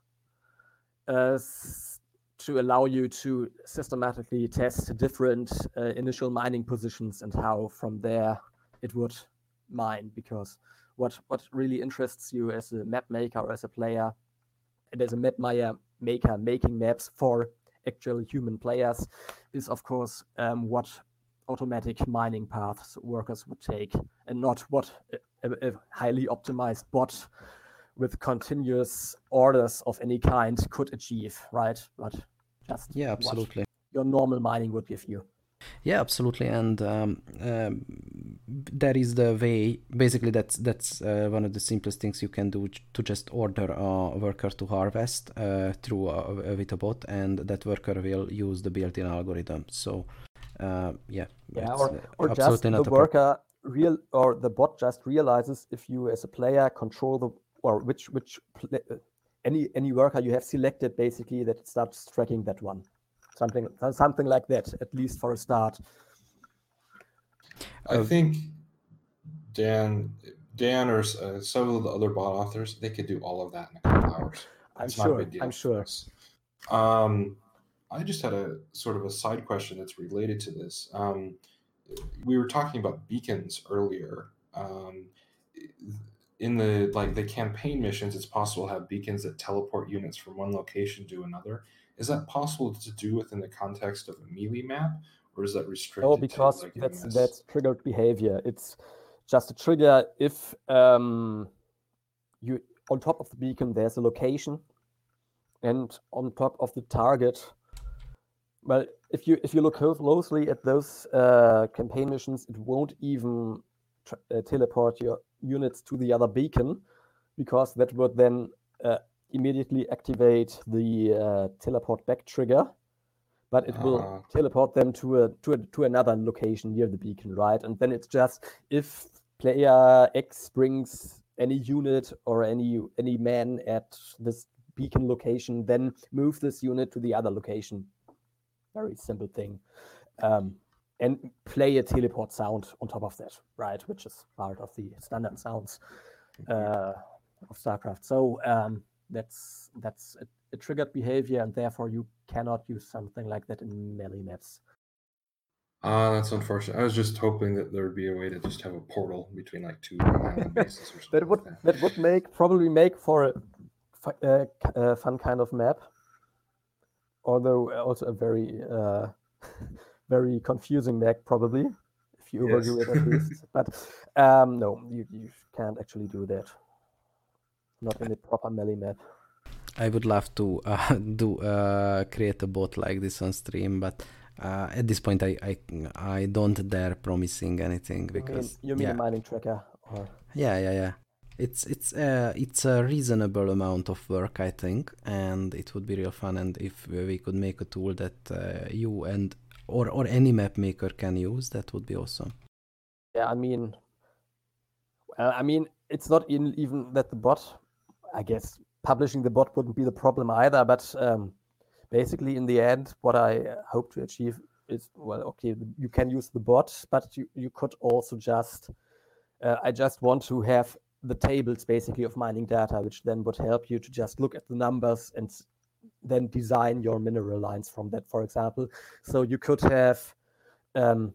to allow you to systematically test different uh, initial mining positions and how from there it would mine because what what really interests you as a map maker or as a player and as a map maker making maps for actual human players is of course um, what automatic mining paths workers would take and not what a- a highly optimized bot with continuous orders of any kind could achieve right but just Yeah, absolutely. your normal mining would give you Yeah, absolutely, and um, um, there is the way. Basically, that's that's uh, one of the simplest things you can do to just order a worker to harvest uh, through a, with a bot, and that worker will use the built-in algorithm. So, uh, yeah, Yeah, or, uh, or just the worker real or the bot just realizes if you as a player control the or which which uh, any any worker you have selected basically that starts tracking that one, something something like that at least for a start. I Uh, think Dan, Dan, or uh, some of the other bot authors, they could do all of that in a couple hours. I'm sure. I'm sure. Um, I just had a sort of a side question that's related to this. Um, we were talking about beacons earlier. Um, in the like the campaign missions, it's possible to have beacons that teleport units from one location to another. Is that possible to do within the context of a melee map, or is that restricted? To, because like, that's MS? that's triggered behavior. It's just a trigger if um, you on top of the beacon there's a location, and on top of the target. Well, if you if you look closely at those uh, campaign missions, it won't even uh, teleport your units to the other beacon, because that would then uh, immediately activate the uh, teleport back trigger but it will Ah. teleport them to a to a to another location near the beacon, right? And then it's just if player X brings any unit or any any man at this beacon location, then move this unit to the other location. Very simple thing. Um, and play a teleport sound on top of that, right? Which is part of the standard sounds uh, of StarCraft. So um, that's that's a, a triggered behavior, and therefore you cannot use something like that in melee maps. Ah, that's unfortunate. I was just hoping that there would be a way to just have a portal between like two island bases or something. That would like that would make probably make for a fu- uh, k- uh, fun kind of map, although also a very uh, very confusing map probably if you overdo Yes. it at least. But um, no, you you can't actually do that. Not in a proper melee map. I would love to uh, do uh, create a bot like this on stream, but uh, at this point, I, I I don't dare promising anything You mean, because you mean yeah, a mining tracker or yeah, yeah, yeah. It's it's uh, it's a reasonable amount of work, I think, and it would be real fun. And if we could make a tool that uh, you and or or any map maker can use, that would be awesome. Yeah, I mean, I mean, it's not in, even that the bot. I guess publishing the bot wouldn't be the problem either. But um, basically, in the end, what I uh, hope to achieve is well, okay, you can use the bot, but you you could also just. Uh, I just want to have the tables basically of mining data, which then would help you to just look at the numbers and then design your mineral lines from that, for example. So you could have. Um,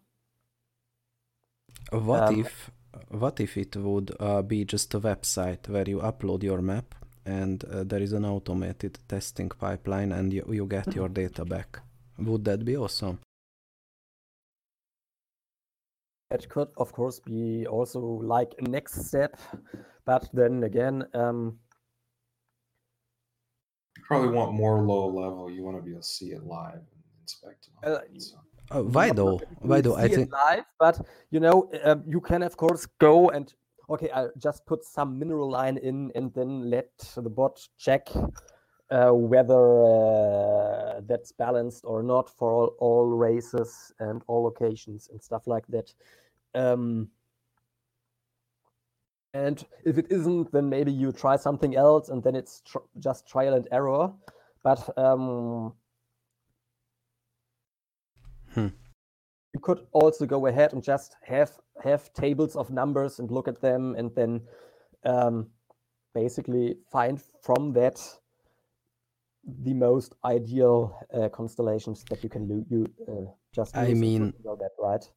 What Um, if what if it would uh, be just a website where you upload your map and uh, there is an automated testing pipeline and you, you get your data back? Would that be awesome? It could, of course, be also like a next step, but then again, um, You probably want more low level. You want to be able to see it live. inspect. And all Uh, so. Uh, why not- though? not that you Why though? I think live, but you know, um, you can of course go and okay, I just put some mineral line in and then let the bot check uh, whether uh, that's balanced or not for all, all races and all locations and stuff like that. Um, and if it isn't, then maybe you try something else, and then it's tr- just trial and error. But um, Hmm. you could also go ahead and just have have tables of numbers and look at them, and then um, basically find from that the most ideal uh, constellations that you can lo- you uh, just. I mean- that right.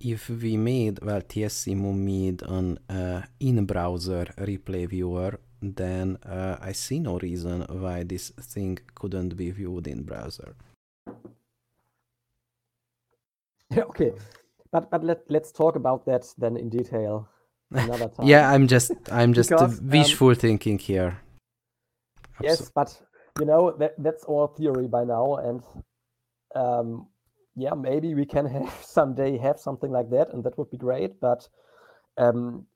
If we made well Tscmoo made an uh, in-browser replay viewer, then uh, I see no reason why this thing couldn't be viewed in browser. Yeah, okay. But but let let's talk about that then in detail another time. Yeah, I'm just I'm just Because, um, wishful thinking here. Yes, but you know that that's all theory by now, and um, yeah, maybe we can have someday have something like that, and that would be great. But um,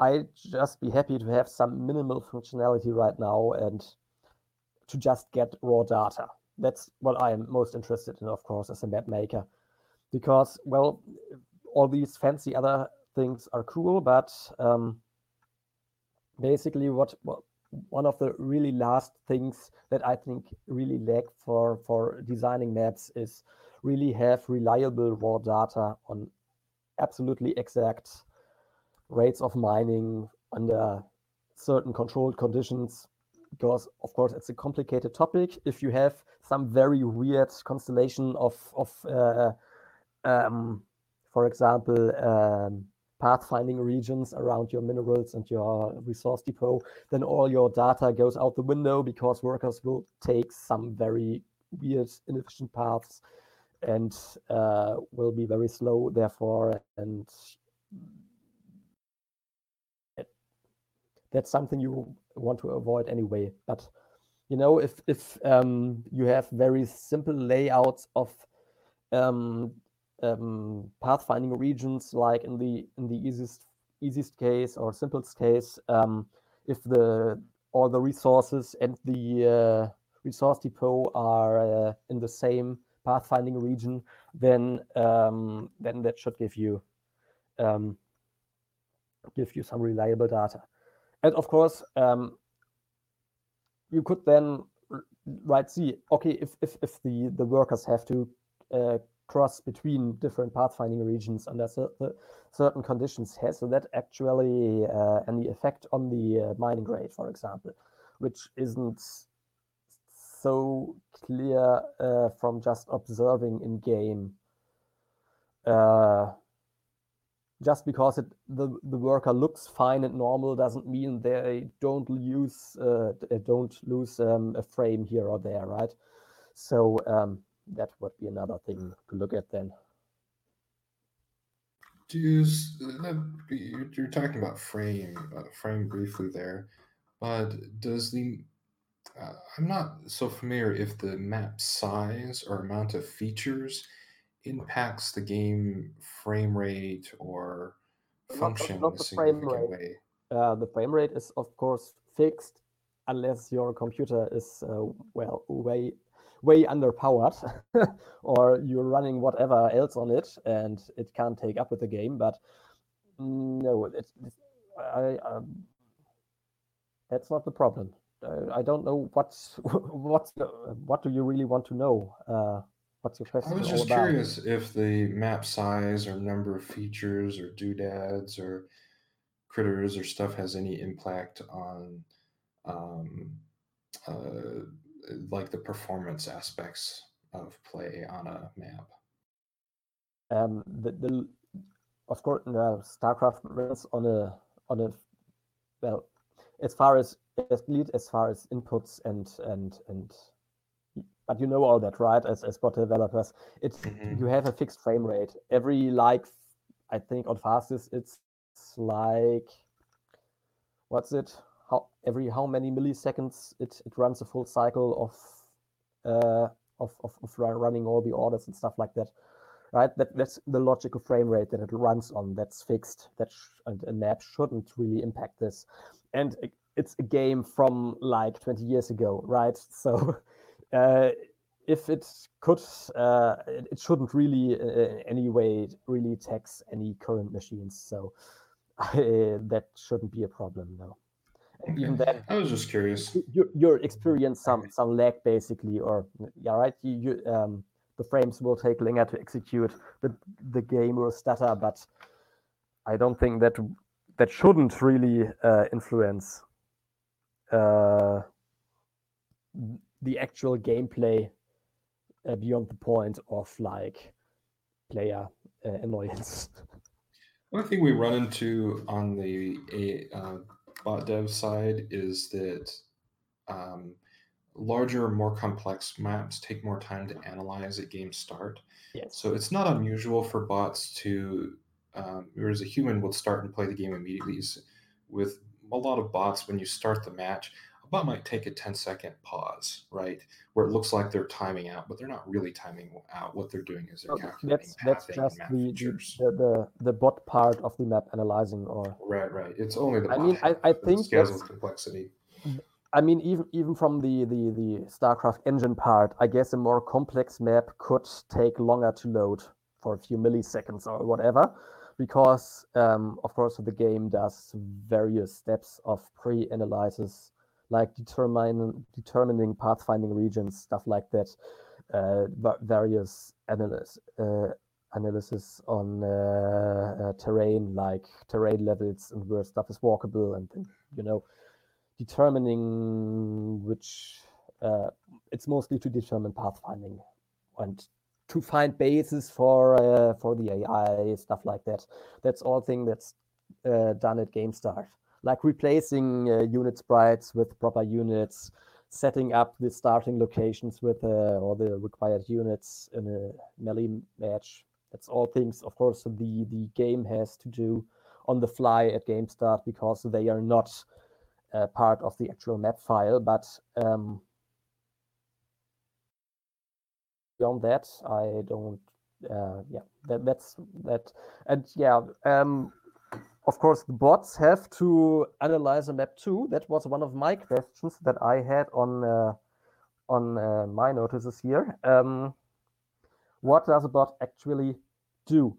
I'd just be happy to have some minimal functionality right now and to just get raw data. That's what I am most interested in, of course, as a map maker, because well, all these fancy other things are cool, but um, basically what, what one of the really last things that I think really lack for for designing maps is really have reliable raw data on absolutely exact rates of mining under certain controlled conditions because of course it's a complicated topic. If you have some very weird constellation of of uh, um, for example um, pathfinding regions around your minerals and your resource depot then all your data goes out the window because workers will take some very weird inefficient paths and uh, will be very slow therefore and that's something you want to avoid anyway. But you know if if um, you have very simple layouts of um, um, pathfinding regions like in the in the easiest easiest case or simplest case um, if the all the resources and the uh, resource depot are uh, in the same pathfinding region then um, then that should give you um, give you some reliable data. And of course um, you could then right see okay if if, if the the workers have to uh, cross between different pathfinding regions under cer- cer- certain conditions has so that actually uh, any effect on the uh, mining rate for example which isn't so clear uh, from just observing in game. Uh, just because it the, the worker looks fine and normal doesn't mean they don't lose uh, don't lose um, a frame here or there right? So um, that would be another thing to look at then. Do you, you're talking about frame, uh, frame briefly there, but does the uh, I'm not so familiar if the map size or amount of features impacts the game frame rate or Not- function not in a the frame rate. uh, the frame rate is of course fixed unless your computer is uh, well way way underpowered or you're running whatever else on it and it can't take up with the game but no it, it, I, um, that's not the problem i don't know what's what what do you really want to know uh, what's your question I was just curious if the map size or number of features or doodads or critters or stuff has any impact on um, uh, like the performance aspects of play on a map. um, the, the of course uh, starcraft runs on a on a well as far as as lead as far as inputs and and and but you know all that right? As as bot developers it's Mhm. you have a fixed frame rate. Every like i think on fastest it's like what's it? How every how many milliseconds it, it runs a full cycle of uh of, of, of running all the orders and stuff like that right? That that's the logical frame rate that it runs on that's fixed that sh- and a map shouldn't really impact this and it's a game from like 20 years ago right? So uh, if it could uh, it, shouldn't really uh, in any way really tax any current machines. So that shouldn't be a problem no. Even then i was just curious. you, you experience some some lag basically or yeah right? You, you um the frames will take longer to execute the the game will stutter but i don't think that that shouldn't really uh, influence uh, the actual gameplay uh, beyond the point of like player uh, annoyance one thing we run into on the uh, bot dev side is that um, larger, more complex maps take more time to analyze at game start. Yes. So it's not unusual for bots to, um, whereas a human would start and play the game immediately. With a lot of bots, when you start the match, a bot might take a 10 second pause, right? Where it looks like they're timing out, but they're not really timing out. What they're doing is they're calculating That's, that's just the, the, the, the bot part of the map analyzing or. Right, right. It's only the I mean, I, I think. Scales with complexity. I mean, even even from the, the the StarCraft engine part, I guess a more complex map could take longer to load for a few milliseconds or whatever, because um, of course the game does various steps of pre-analysis, like determining determining pathfinding regions, stuff like that, uh, various analysis. Uh, analysis on uh, uh, terrain, like terrain levels and where stuff is walkable, and, you know, determining which uh, it's mostly to determine pathfinding and to find bases for uh, for the AI stuff like that. That's all thing that's uh, done at game start, like replacing uh, unit sprites with proper units, setting up the starting locations with uh, all the required units in a melee match. That's all things, of course, the the game has to do on the fly at game start because they are not uh, part of the actual map file, but um, beyond that, I don't. Uh, yeah, that, that's that, and yeah, um, of course, the bots have to analyze a map too. That was one of my questions that I had on uh, on uh, my notices here. Um, what does a bot actually do?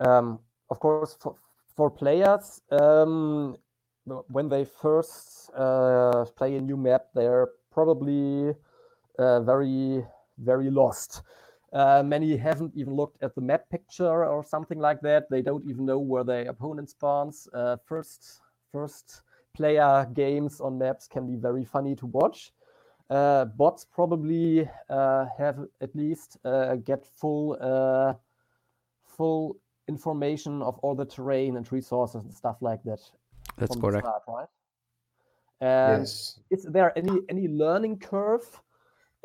Um, of course, for, for players, um, when they first uh, play a new map, they're probably uh, very, very lost. Uh, many haven't even looked at the map picture or something like that. They don't even know where their opponent spawns. Uh, first, first player games on maps can be very funny to watch. Uh, bots probably uh, have at least get full, full information of all the terrain and resources and stuff like that that's correct. Start, right? And yes. is there any any learning curve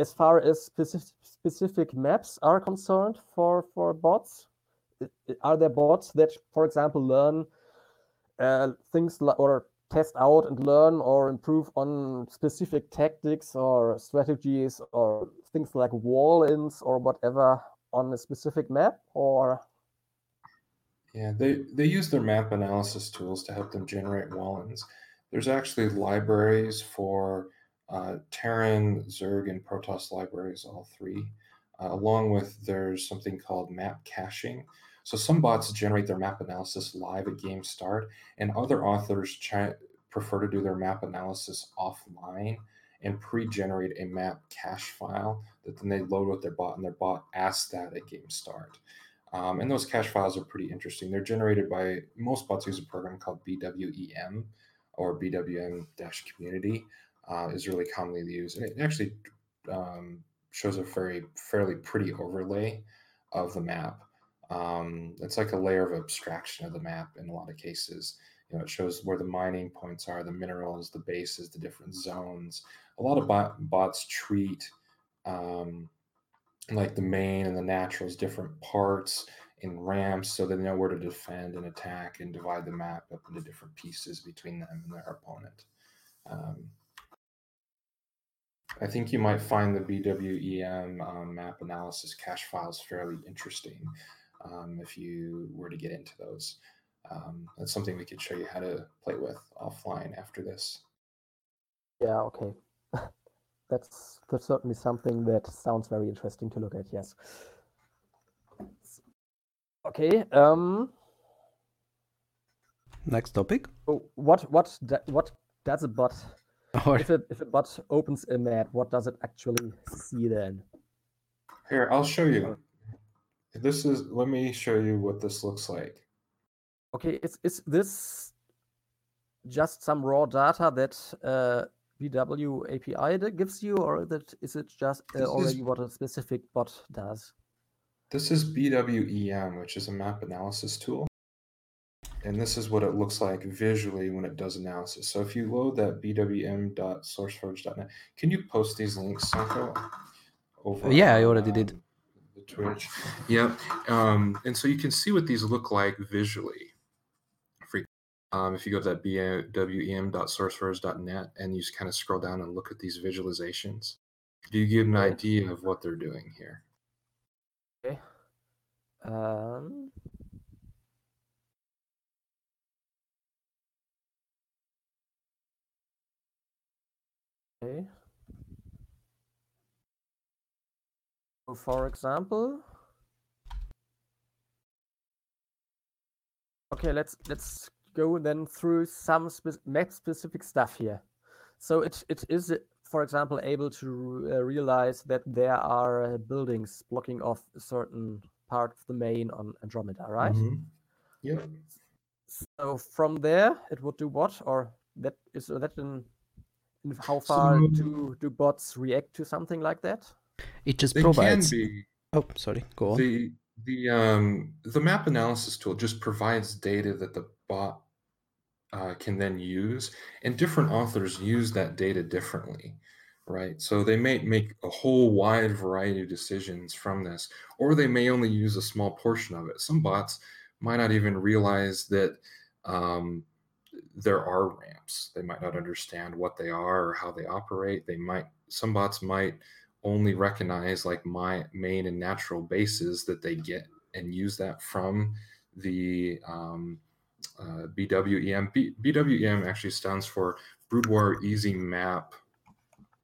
as far as specific specific maps are concerned for for bots? Are there bots that, for example, learn uh, things or test out and learn or improve on specific tactics or strategies or things like wall-ins or whatever on a specific map or yeah, they, they use their map analysis tools to help them generate wall-ins. There's actually libraries for uh, Terran, Zerg, and Protoss libraries, all three. Uh, along with there's something called map caching. So some bots generate their map analysis live at game start, and other authors ch- prefer to do their map analysis offline and pre-generate a map cache file that then they load with their bot, and their bot asks that at game start. Um, and those cache files are pretty interesting. They're generated by most bots use a program called BWEM or BWEM community uh, is really commonly used. And it actually um, shows a very fairly pretty overlay of the map. Um, it's like a layer of abstraction of the map in a lot of cases. You know, it shows where the mining points are, the minerals, the bases, the different zones. A lot of bot, bots treat um, like the main and the naturals different parts in ramps so they know where to defend and attack and divide the map up into different pieces between them and their opponent. Um, I think you might find the BWEM um, map analysis cache files fairly interesting um, if you were to get into those. Um, that's something we could show you how to play with offline after this. Yeah, okay. that's, that's certainly something that sounds very interesting to look at, yes. Okay. Um, Next topic. oh, what what do, what does a bot Or if a if a bot opens a map? What does it actually see then? Here, I'll show you. This is, let me show you what this looks like. Okay, is is this just some raw data that uh, BW API that gives you, or that is it just uh, This is- already what a specific bot does? This is BWEM, which is a map analysis tool. And this is what it looks like visually when it does analysis. So if you load that bwem.sourceforge.net, can you post these links, Sanko? Over Yeah, I already did. The Twitch. Yeah. Um, and so you can see what these look like visually. Um, if you go to that bwem.sourceforge.net and you just kind of scroll down and look at these visualizations, do you get an idea of what they're doing here? Okay. Um, So for example, okay, let's let's go then through some spe- map specific stuff here. So it it is, for example, able to uh, realize that there are uh, buildings blocking off a certain part of the main on Andromeda, right? Mhm. Yep. So from there, it would do what, or that is that in, in how far So- do do bots react to something like that? it just They provides. can be Oh, sorry. Go on. the the um the map analysis tool just provides data that the bot uh, can then use, and different authors use that data differently, right? So they may make a whole wide variety of decisions from this, or they may only use a small portion of it. Some bots might not even realize that um, there are ramps. They might not understand what they are or how they operate. They might some bots might only recognize like my main and natural bases that they get and use that from the um, uh, BWEM. B- BWEM actually stands for Brood War Easy Map.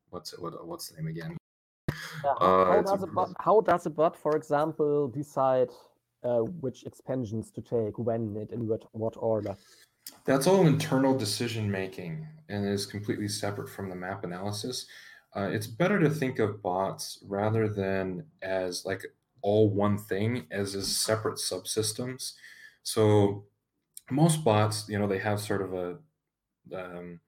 What's it? What, what's the name again? Yeah, Uh, how does a bot, how does a bot, for example, decide uh, which expansions to take, when, and in what, what order? That's all internal decision making and is completely separate from the map analysis. Uh, it's better to think of bots rather than as like all one thing as as separate subsystems. So most bots, you know, they have sort of a um,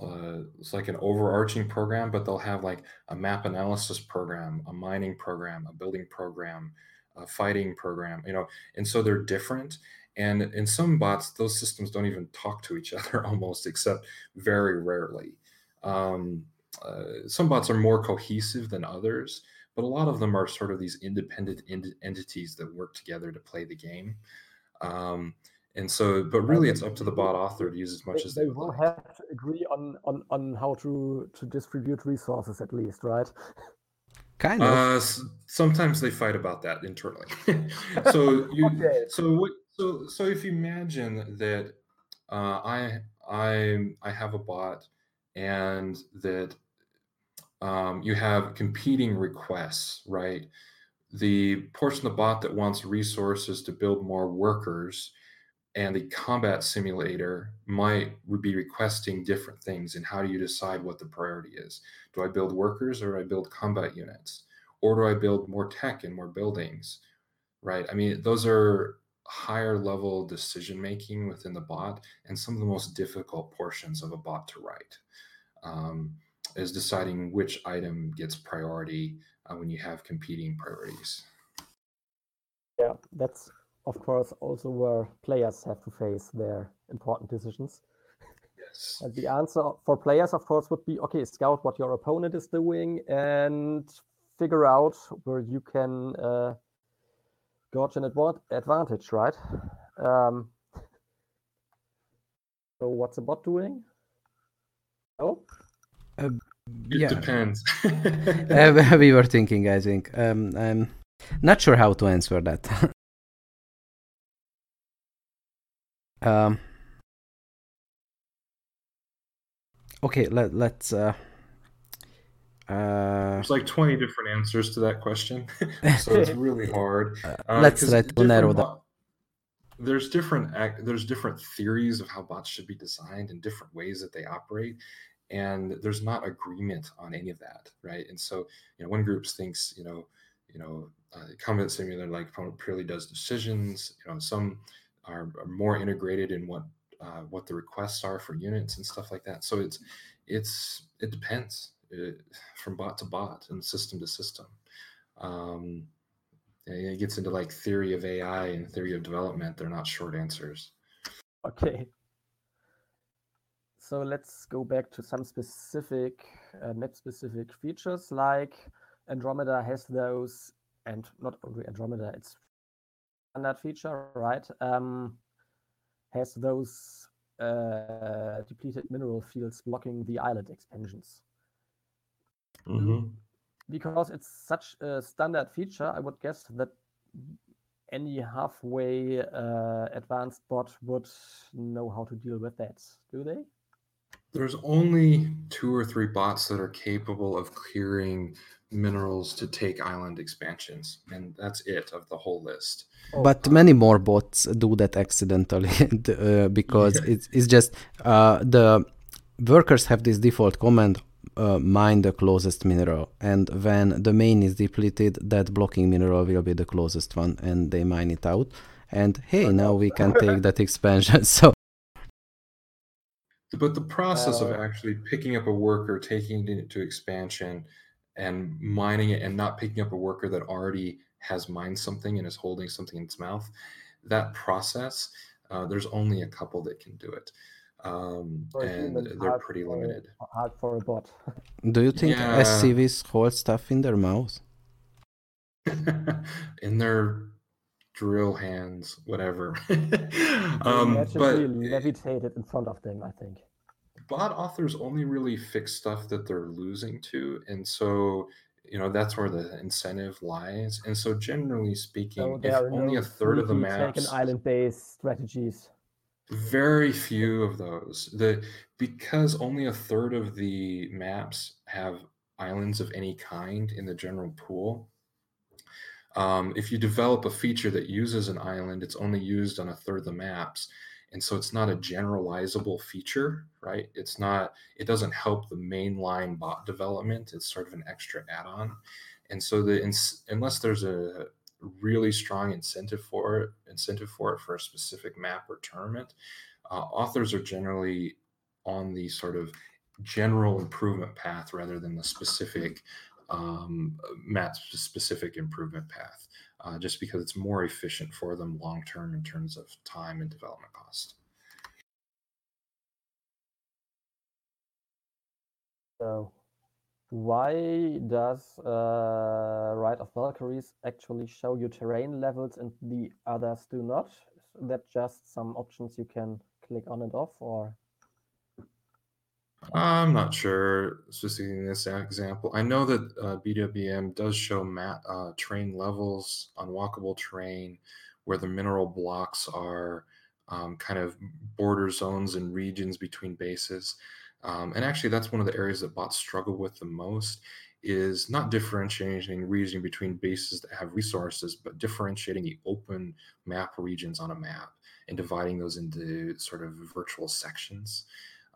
uh, it's like an overarching program, but they'll have like a map analysis program, a mining program, a building program, a fighting program, you know, and so they're different. And in some bots, those systems don't even talk to each other almost, except very rarely. Um, uh, some bots are more cohesive than others, but a lot of them are sort of these independent ent- entities that work together to play the game. Um, and so, but really, it's up to the bot author to use as much They, as they they would will like. have to agree on, on, on how to, to distribute resources at least, right? Kind of. Uh, sometimes they fight about that internally. so you, Okay. so what, so so if you imagine that uh, I I I have a bot, and that um, you have competing requests, right? The portion of the bot that wants resources to build more workers, and the combat simulator might be requesting different things. And how do you decide what the priority is? Do I build workers or do I build combat units? Or do I build more tech and more buildings? Right. I mean, those are higher level decision making within the bot and some of the most difficult portions of a bot to write um, is deciding which item gets priority uh, when you have competing priorities. Yeah, that's of course also where players have to face their important decisions. Yes. And the answer for players, of course, would be okay, scout what your opponent is doing and figure out where you can uh, gauge an adva- advantage, right? Um, so, what's a bot doing? Oh, It Yeah. depends. Uh, we were thinking, I think. Um, I'm not sure how to answer that. um, okay, let, let's. Uh, uh, There's like 20 different answers to that question, so it's really hard. Uh, let's try to different narrow down. There's different there's different theories of how bots should be designed and different ways that they operate, and there's not agreement on any of that, right? And so you know, one group thinks you know you know uh, combat simulator like purely does decisions. You know, some are, are more integrated in what uh, what the requests are for units and stuff like that. So it's it's it depends uh, from bot to bot and system to system. Um, it gets into like theory of AI and theory of development. They're not short answers. Okay. So let's go back to some specific uh, map specific features like Andromeda has those, and not only Andromeda, it's standard feature, right? Um, has those uh, depleted mineral fields blocking the island expansions. Because it's such a standard feature, I would guess that any halfway uh, advanced bot would know how to deal with that. Do they? There's only two or three bots that are capable of clearing minerals to take island expansions, and that's it of the whole list. but many more bots do that accidentally uh, because Yeah. it's, it's just uh, the workers have this default command uh, mine the closest mineral. And when the main is depleted that blocking mineral will be the closest one and they mine it out. And hey now we can take that expansion. So But the process of Uh, actually picking up a worker, taking it to expansion, and mining it, and not picking up a worker that already has mined something and is holding something in its mouth, that process, uh, there's only a couple that can do it. Um, and human, they're pretty for limited. Hard for a bot. do you think Yeah. scvs hold stuff in their mouths in their drill hands, whatever. um, but Magically levitated in front of them, I think. bot authors only really fix stuff that they're losing to and so you know that's where the incentive lies and so generally speaking So if are only no a third of the freebie maps taken island-based strategies. Very few of those the because only a third of the maps have islands of any kind in the general pool um, if you develop a feature that uses an island it's only used on a third of the maps and so it's not a generalizable feature right? It's not it doesn't help the mainline bot development it's sort of an extra add-on and so the unless there's a really strong incentive for it incentive for it for a specific map or tournament uh, authors are generally on the sort of general improvement path rather than the specific um, map specific improvement path uh, just because it's more efficient for them long term in terms of time and development cost. So, why does uh, Ride of Valkyries actually show you terrain levels and the others do not? Is that just some options you can click on and off, or I'm not sure specifically in this example. I know that uh, BWEM does show mat, uh, terrain levels on walkable terrain where the mineral blocks are um, kind of border zones and regions between bases. Um, and actually, that's one of the areas that bots struggle with the most is not differentiating region between bases that have resources, but differentiating the open map regions on a map and dividing those into sort of virtual sections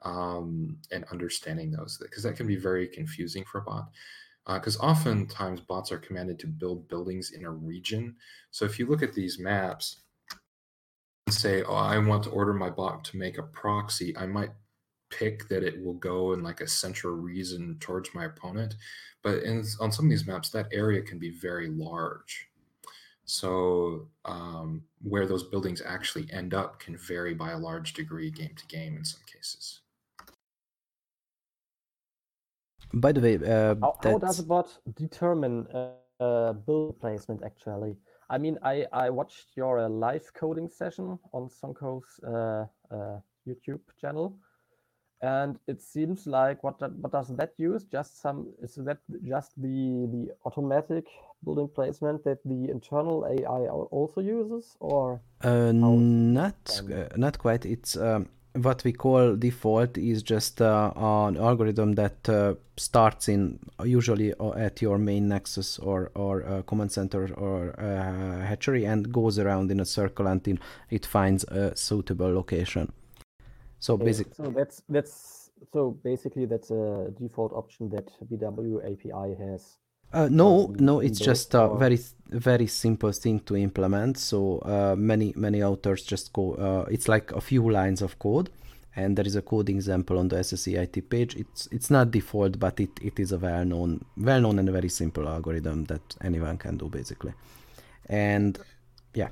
um, and understanding those because that can be very confusing for a bot. Because uh, oftentimes bots are commanded to build buildings in a region. So if you look at these maps and say, "Oh, I want to order my bot to make a proxy," I might pick that it will go in like a central reason towards my opponent. But in, on some of these maps, that area can be very large. So um, where those buildings actually end up can vary by a large degree game to game in some cases. by the way uh, how, how does that's- a bot determine uh, uh, build placement actually? I mean, I, I watched your uh, live coding session on Sonko's uh, uh, YouTube channel, and it seems like what that, what does that use? Just some is that just the the automatic building placement that the internal AI also uses, or uh, not uh, not quite. It's um, what we call default is just uh, an algorithm that uh, starts in usually uh, at your main nexus or or uh, command center or uh, hatchery and goes around in a circle until it finds a suitable location. So okay. basically, so that's that's so basically that's a default option that BW API has. Uh, no, no, it's just a very, very simple thing to implement. So uh, many, many authors just go. Uh, it's like a few lines of code, and there is a code example on the SSCAIT page. It's it's not default, but it, it is a well-known, well-known and very simple algorithm that anyone can do basically. And yeah,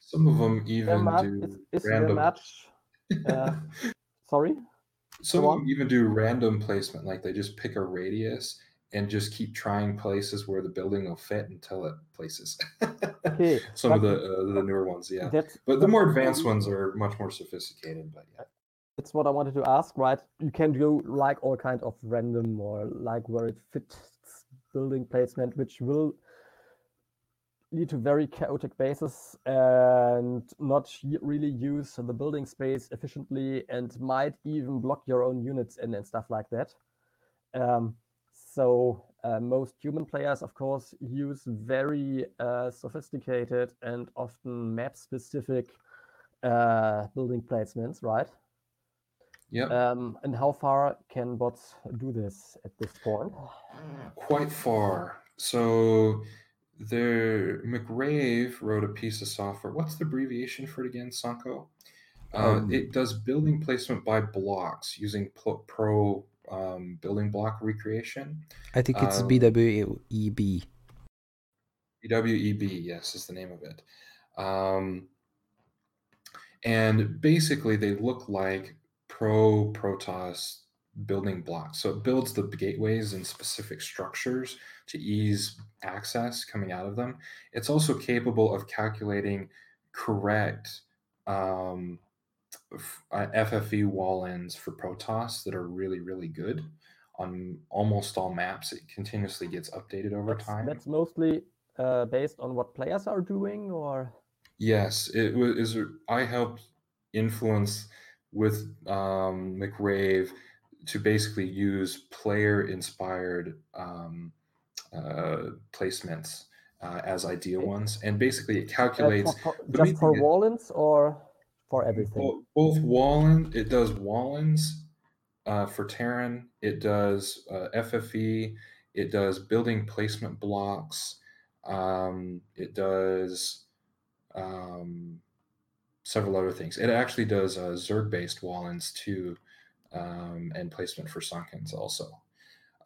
some of them even do is, is random. Match uh, sorry? Some even do random placement, like they just pick a radius and just keep trying places where the building will fit until it places. okay, Some of the uh, the newer ones, yeah. But the more advanced ones are much more sophisticated. But yeah, that's what I wanted to ask. Right, you can do like all kind of random or like where it fits building placement, which will lead to very chaotic bases and not really use the building space efficiently and might even block your own units in and stuff like that. Um, so uh, most human players, of course, use very uh, sophisticated and often map-specific uh, building placements, right? Yeah. Um, and how far can bots do this at this point? Quite far. So there McRave wrote a piece of software. What's the abbreviation for it again, Sanko? Uh, um, it does building placement by blocks using pro um, building block recreation. I think it's um, BWEB. BWEB, yes, is the name of it. Um, and basically, they look like pro Protoss building blocks. So it builds the gateways and specific structures to ease access coming out of them. It's also capable of calculating correct um, FFE wall ends for Protoss that are really, really good on almost all maps. It continuously gets updated over that's, time. That's mostly uh, based on what players are doing, or yes, it was. I helped influence with um, McRave to basically use player inspired um, uh, placements uh, as ideal ones, and basically it calculates for, for, just for Wallens or for everything. Both, both Wallen, it does Wallens uh, for Terran. It does uh, FFE. It does building placement blocks. Um, it does um, several other things. It actually does uh, Zerg based Wallens too, um, and placement for Sunkens also.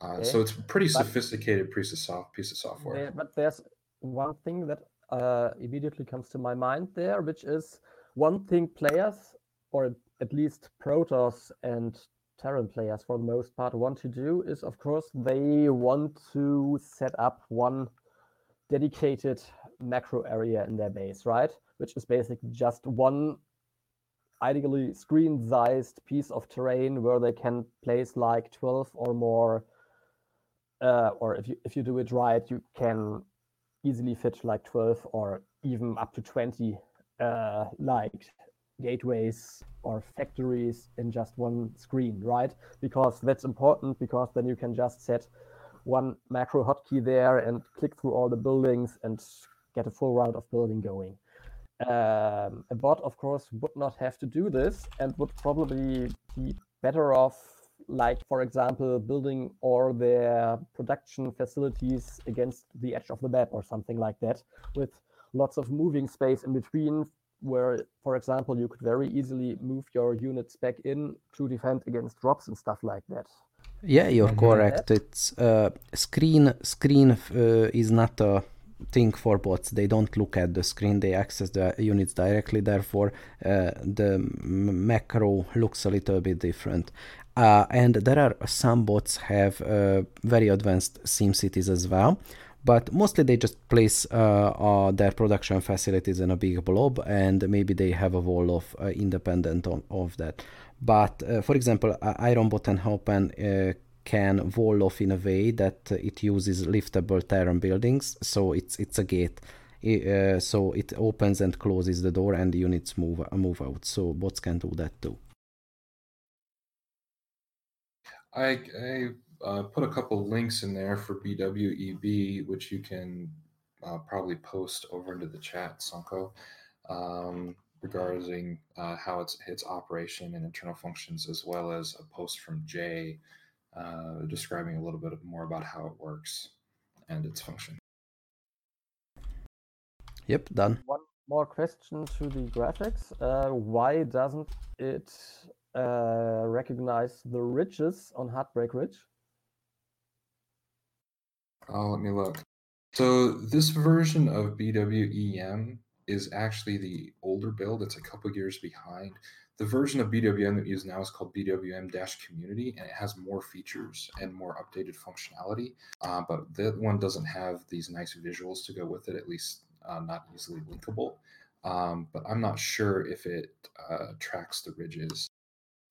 Uh, okay. So it's pretty but, sophisticated piece of, soft, piece of software. There, but there's one thing that uh, immediately comes to my mind there, which is one thing players, or at least Protoss and Terran players for the most part, want to do is, of course, they want to set up one dedicated macro area in their base, right? Which is basically just one ideally screen sized piece of terrain where they can place like 12 or more uh, or if you if you do it right you can easily fit like 12 or even up to 20 uh, like gateways or factories in just one screen right? Because that's important because then you can just set one macro hotkey there and click through all the buildings and get a full round of building going um, a bot, of course, would not have to do this and would probably be better off, like, for example, building all their production facilities against the edge of the map or something like that, with lots of moving space in between, where, for example, you could very easily move your units back in to defend against drops and stuff like that. Yeah, you're correct. It's uh, screen. Screen uh, is not a thing for bots. They don't look at the screen, they access the units directly, therefore uh, the macro looks a little bit different. Uh, and there are some bots have uh, very advanced sim cities as well but mostly they just place uh, uh, their production facilities in a big blob and maybe they have a wall of uh, independent of, of that But for example, Iron and uh, can wall off in a way that it uses liftable Terran buildings, so it's it's a gate. Uh, so it opens and closes the door, and units move move out. So bots can do that too. I, I uh, put a couple links in there for BWEB, which you can uh, probably post over into the chat, Sanko. Um, regarding uh, how it's its operation and internal functions, as well as a post from Jay uh, describing a little bit more about how it works and its function. Yep, done. One more question to the graphics. Uh, why doesn't it uh, recognize the ridges on Heartbreak Ridge? Oh, let me look. So this version of BWEM is actually the older build. It's a couple years behind. The version of BWEM that we use now is called BWEM Community, and it has more features and more updated functionality. Uh, but that one doesn't have these nice visuals to go with it, at least uh, not easily linkable. Um, but I'm not sure if it uh, tracks the ridges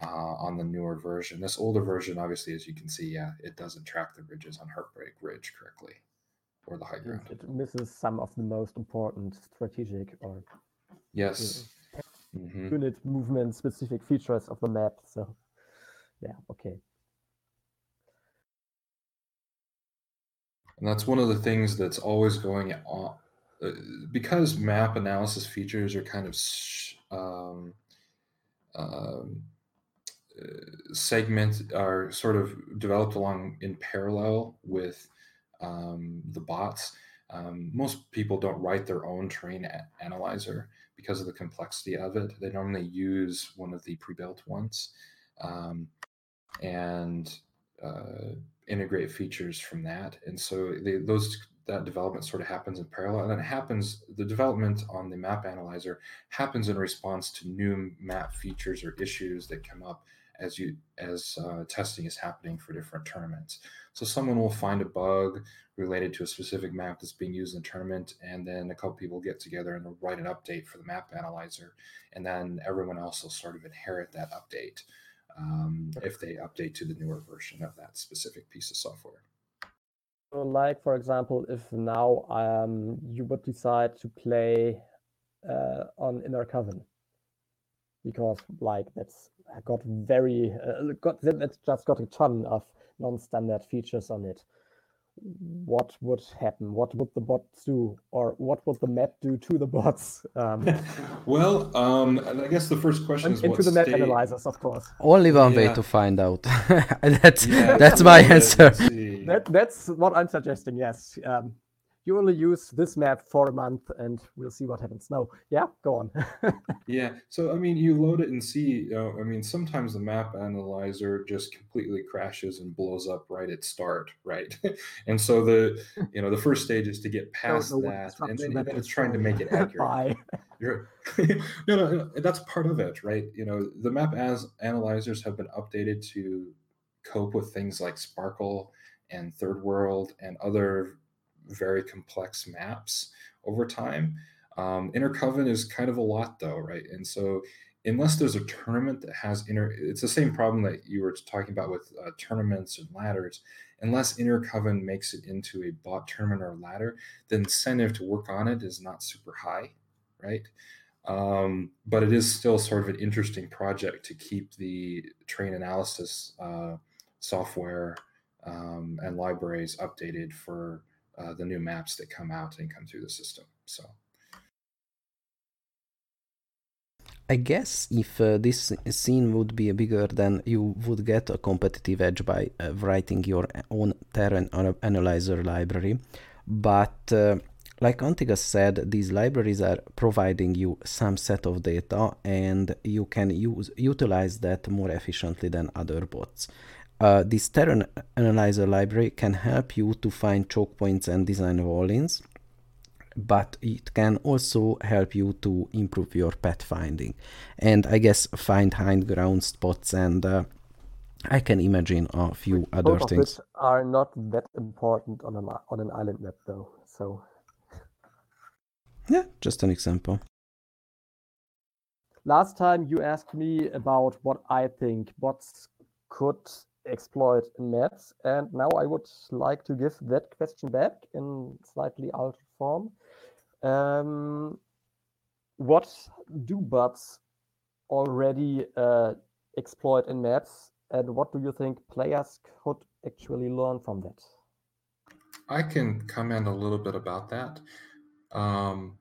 uh, on the newer version. This older version, obviously, as you can see, yeah, it doesn't track the ridges on Heartbreak Ridge correctly or the high ground. It misses some of the most important strategic or yes mm-hmm. unit movement specific features of the map. So yeah, okay. And that's one of the things that's always going on uh, because map analysis features are kind of um, um, uh, segment are sort of developed along in parallel with um, the bots. Um, most people don't write their own terrain a- analyzer because of the complexity of it. They normally use one of the pre-built ones um, and uh, integrate features from that. And so they, those that development sort of happens in parallel, and then it happens. The development on the map analyzer happens in response to new map features or issues that come up as you as uh, testing is happening for different tournaments. So someone will find a bug related to a specific map that's being used in the tournament, and then a couple people get together and write an update for the map analyzer, and then everyone else will sort of inherit that update um, if they update to the newer version of that specific piece of software. So like for example, if now um, you would decide to play uh, on Inner Coven, because like that's got very uh, got that's just got a ton of non-standard features on it. What would happen? What would the bots do? Or what would the map do to the bots? Um, well um, i guess the first question is into the map state... analyzers of course. Only one yeah. way to find out. That's yeah, that's my answer. that, that's what i'm suggesting yes. Um, you only use this map for a month and we'll see what happens. No, yeah, go on. yeah, so I mean, you load it and see. Uh, I mean, sometimes the map analyzer just completely crashes and blows up right at start, right? and so the you know the first stage is to get past that, and then, and then it's trying to make it accurate. No, no, no, that's part of it, right? You know, the map as analyzers have been updated to cope with things like Sparkle and Third World and other very complex maps over time. Um, Inner Coven is kind of a lot though, right? And so unless there's a tournament that has inner, it's the same problem that you were talking about with uh, tournaments and ladders. Unless Inner Coven makes it into a bot tournament or ladder, the incentive to work on it is not super high, right? Um, but it is still sort of an interesting project to keep the terrain analysis uh, software um, and libraries updated for uh, the new maps that come out and come through the system. So. I guess if uh, this scene would be bigger, then you would get a competitive edge by uh, writing your own terrain analyzer library. But uh, like Antigas said, these libraries are providing you some set of data, and you can use utilize that more efficiently than other bots. Uh, this terrain analyzer library can help you to find choke points and design wall-ins, but it can also help you to improve your pathfinding and I guess find high ground spots and uh, I can imagine a few Both other of things. Which are not that important on an on an island map though. So yeah, just an example. last time you asked me about what I think bots could exploit in maps, and now I would like to give that question back in slightly altered form. Um, what do bots already uh, exploit in maps, and what do you think players could actually learn from that? I can comment a little bit about that. Um,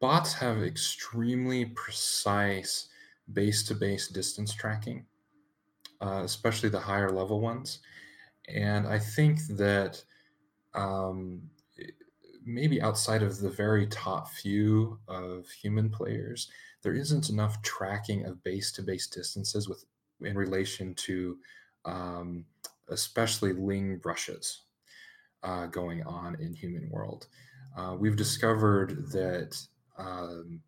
bots have extremely precise base to base distance tracking, uh, especially the higher level ones. And I think that um, maybe outside of the very top few of human players, there isn't enough tracking of base to base distances with in relation to um, especially ling brushes uh, going on in human world. Uh, we've discovered that, um,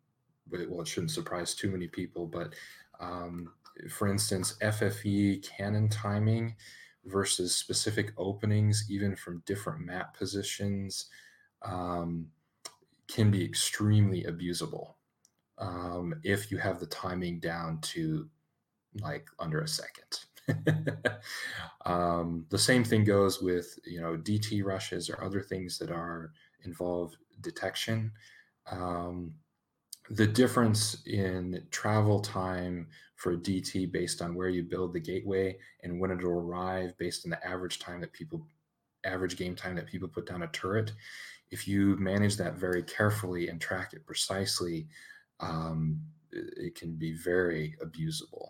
well, it shouldn't surprise too many people, but um, for instance, FFE cannon timing versus specific openings, even from different map positions, um, can be extremely abusable um, if you have the timing down to like under a second. um, the same thing goes with you know DT rushes or other things that are involve detection. Um, the difference in travel time for a DT based on where you build the gateway and when it'll arrive based on the average time that people average game time that people put down a turret if you manage that very carefully and track it precisely um, it, can be very abusable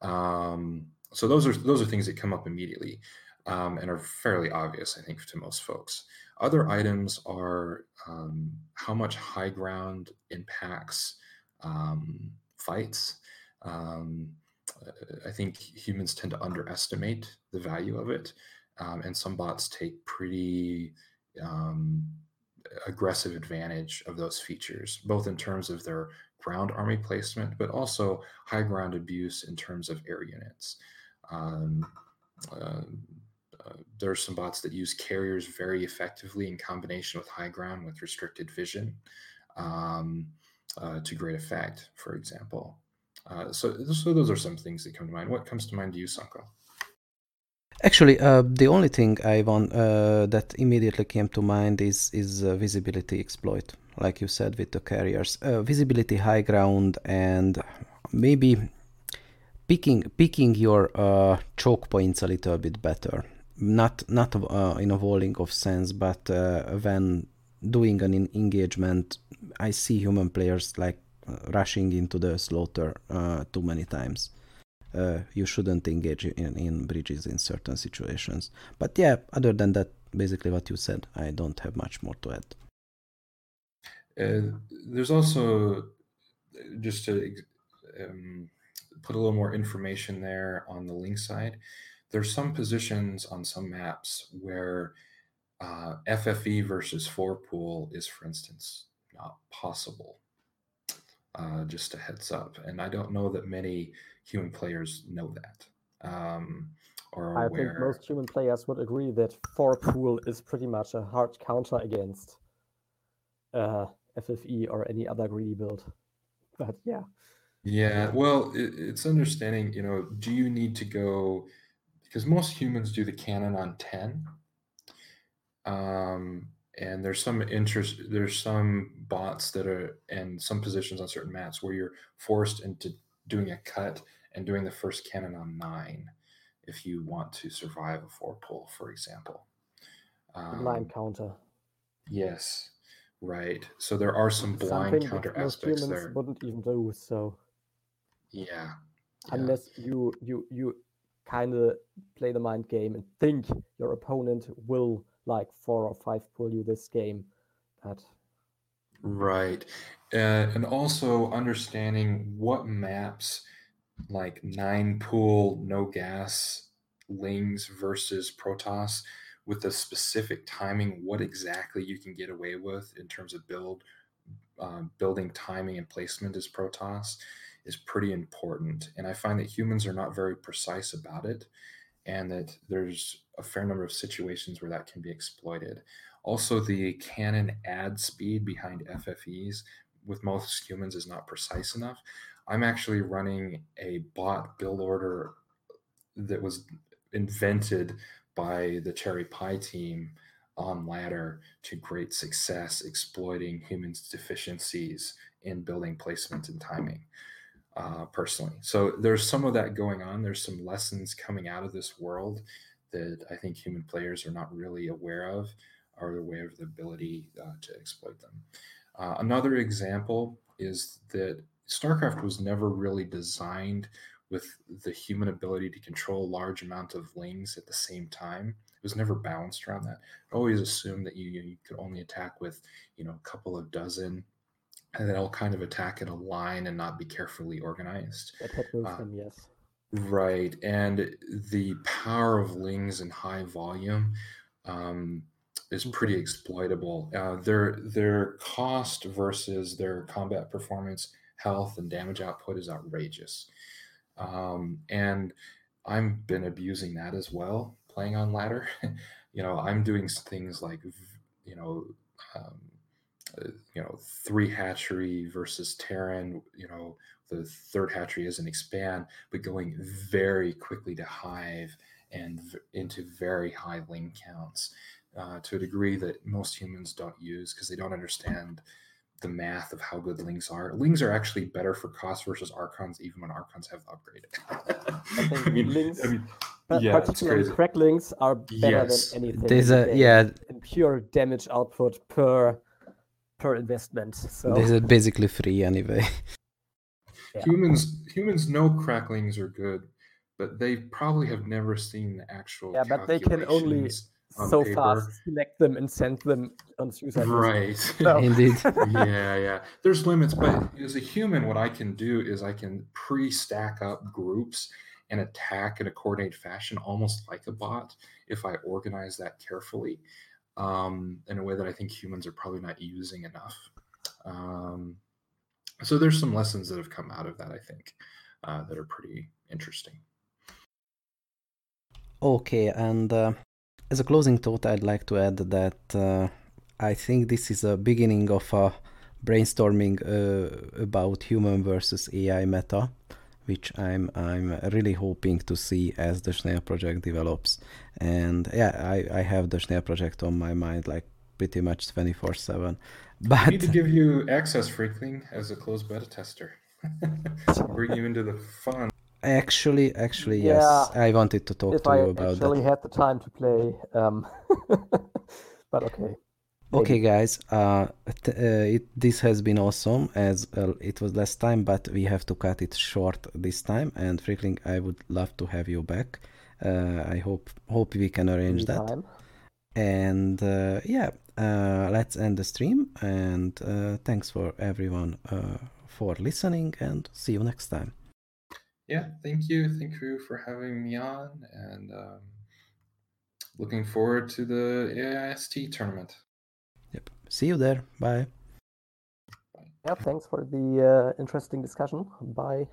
um, so those are those are things that come up immediately um, and are fairly obvious, I think, to most folks. Other items are um, how much high ground impacts um, fights. Um, I think humans tend to underestimate the value of it, um, and some bots take pretty um, aggressive advantage of those features, both in terms of their ground army placement, but also high ground abuse in terms of air units. Um, uh, uh, there are some bots that use carriers very effectively in combination with high ground with restricted vision um, uh, to great effect, for example. Uh, so, so those are some things that come to mind. What comes to mind to you, Sanko? Actually, uh, the only thing I want uh, that immediately came to mind is is visibility exploit like you said with the carriers. Uh, visibility, high ground, and maybe picking picking your uh, choke points a little bit better. Not not uh, in a walling of sense, but uh, when doing an engagement, I see human players like uh, rushing into the slaughter uh, too many times. you shouldn't engage in, in bridges in certain situations. But yeah, other than that, basically what you said, I don't have much more to add. Uh, there's also just to um, put a little more information there on the link side. There's some positions on some maps where uh, FFE versus four pool is, for instance, not possible. Uh, just a heads up, and I don't know that many human players know that. Um, or I think most human players would agree that four pool is pretty much a hard counter against uh, FFE or any other greedy build. But yeah. Yeah, well, it, it's understanding, you know, do you need to go because most humans do the cannon on 10. Um, and there's some interest, there's some bots that are, and some positions on certain maps where you're forced into doing a cut and doing the first cannon on nine if you want to survive a four pool, for example. Um, line counter. Yes. Right. So there are some blind Something counter aspects there. Wouldn't even do so. Yeah. yeah. Unless you you you kind of play the mind game and think your opponent will like four or five pool you this game, but right, uh, and also understanding what maps like nine pool no gas lings versus Protoss with the specific timing, what exactly you can get away with in terms of build, uh, building timing and placement as Protoss is pretty important. And I find that humans are not very precise about it, and that there's a fair number of situations where that can be exploited. Also, the Canon ad speed behind FFEs with most humans is not precise enough. I'm actually running a bot build order that was invented by the CherryPi team on Ladder to great success, exploiting humans' deficiencies in building placement and timing. Uh, personally, so there's some of that going on. There's some lessons coming out of this world that I think human players are not really aware of, or aware of the ability uh, to exploit them. Uh, another example is that StarCraft was never really designed with the human ability to control a large amount of lings at the same time. It was never balanced around that. I always assumed that you, you could only attack with, you know, a couple of dozen and then I'll kind of attack in a line and not be carefully organized. Attack uh, yes. Right. And the power of lings in high volume um, is pretty exploitable. Uh, their their cost versus their combat performance, health, and damage output is outrageous. Um, and I've been abusing that as well, playing on ladder. you know, I'm doing things like, you know, um, you know, three hatchery versus Terran. You know, the third hatchery is an expand, but going very quickly to hive and v- into very high ling counts uh, to a degree that most humans don't use because they don't understand the math of how good lings are. Lings are actually better for cost versus archons, even when archons have upgraded. I I mean, lings, I mean, yeah, particularly crack lings are better yes. than anything. There's a yeah, in pure damage output per per investment. So this is basically free anyway. Yeah. Humans humans know cracklings are good, but they probably have never seen the actual. Yeah, but they can only so paper. fast select them and send them on suicide. Right. So. Indeed. yeah, yeah. There's limits, but as a human, what I can do is I can pre-stack up groups and attack in a coordinated fashion, almost like a bot, if I organize that carefully, um, in a way that I think humans are probably not using enough. Um, so there's some lessons that have come out of that, I think, uh, that are pretty interesting. Okay, and uh, as a closing thought, I'd like to add that uh, I think this is a beginning of a brainstorming uh, about human versus AI meta, which I'm I'm really hoping to see as the SCHNAIL project develops. And yeah, I, I have the SCHNAIL project on my mind like pretty much 24 7. But I need to give you access, Freakling, as a closed beta tester. Bring you into the fun. Actually, actually, yeah, yes. I wanted to talk to I you about that. If I actually had the time to play, um, but okay. Maybe. Okay, guys. Uh, t- uh, it, this has been awesome. As uh, it was last time, but we have to cut it short this time. And Freakling, I would love to have you back. Uh, I hope hope we can arrange Anytime. that. And uh, yeah, uh, let's end the stream. And thanks for everyone for listening. And see you next time yeah, thank you. Thank you for having me on and um, looking forward to the AIST tournament. See you there. Bye. Yeah, thanks for the uh, interesting discussion. Bye.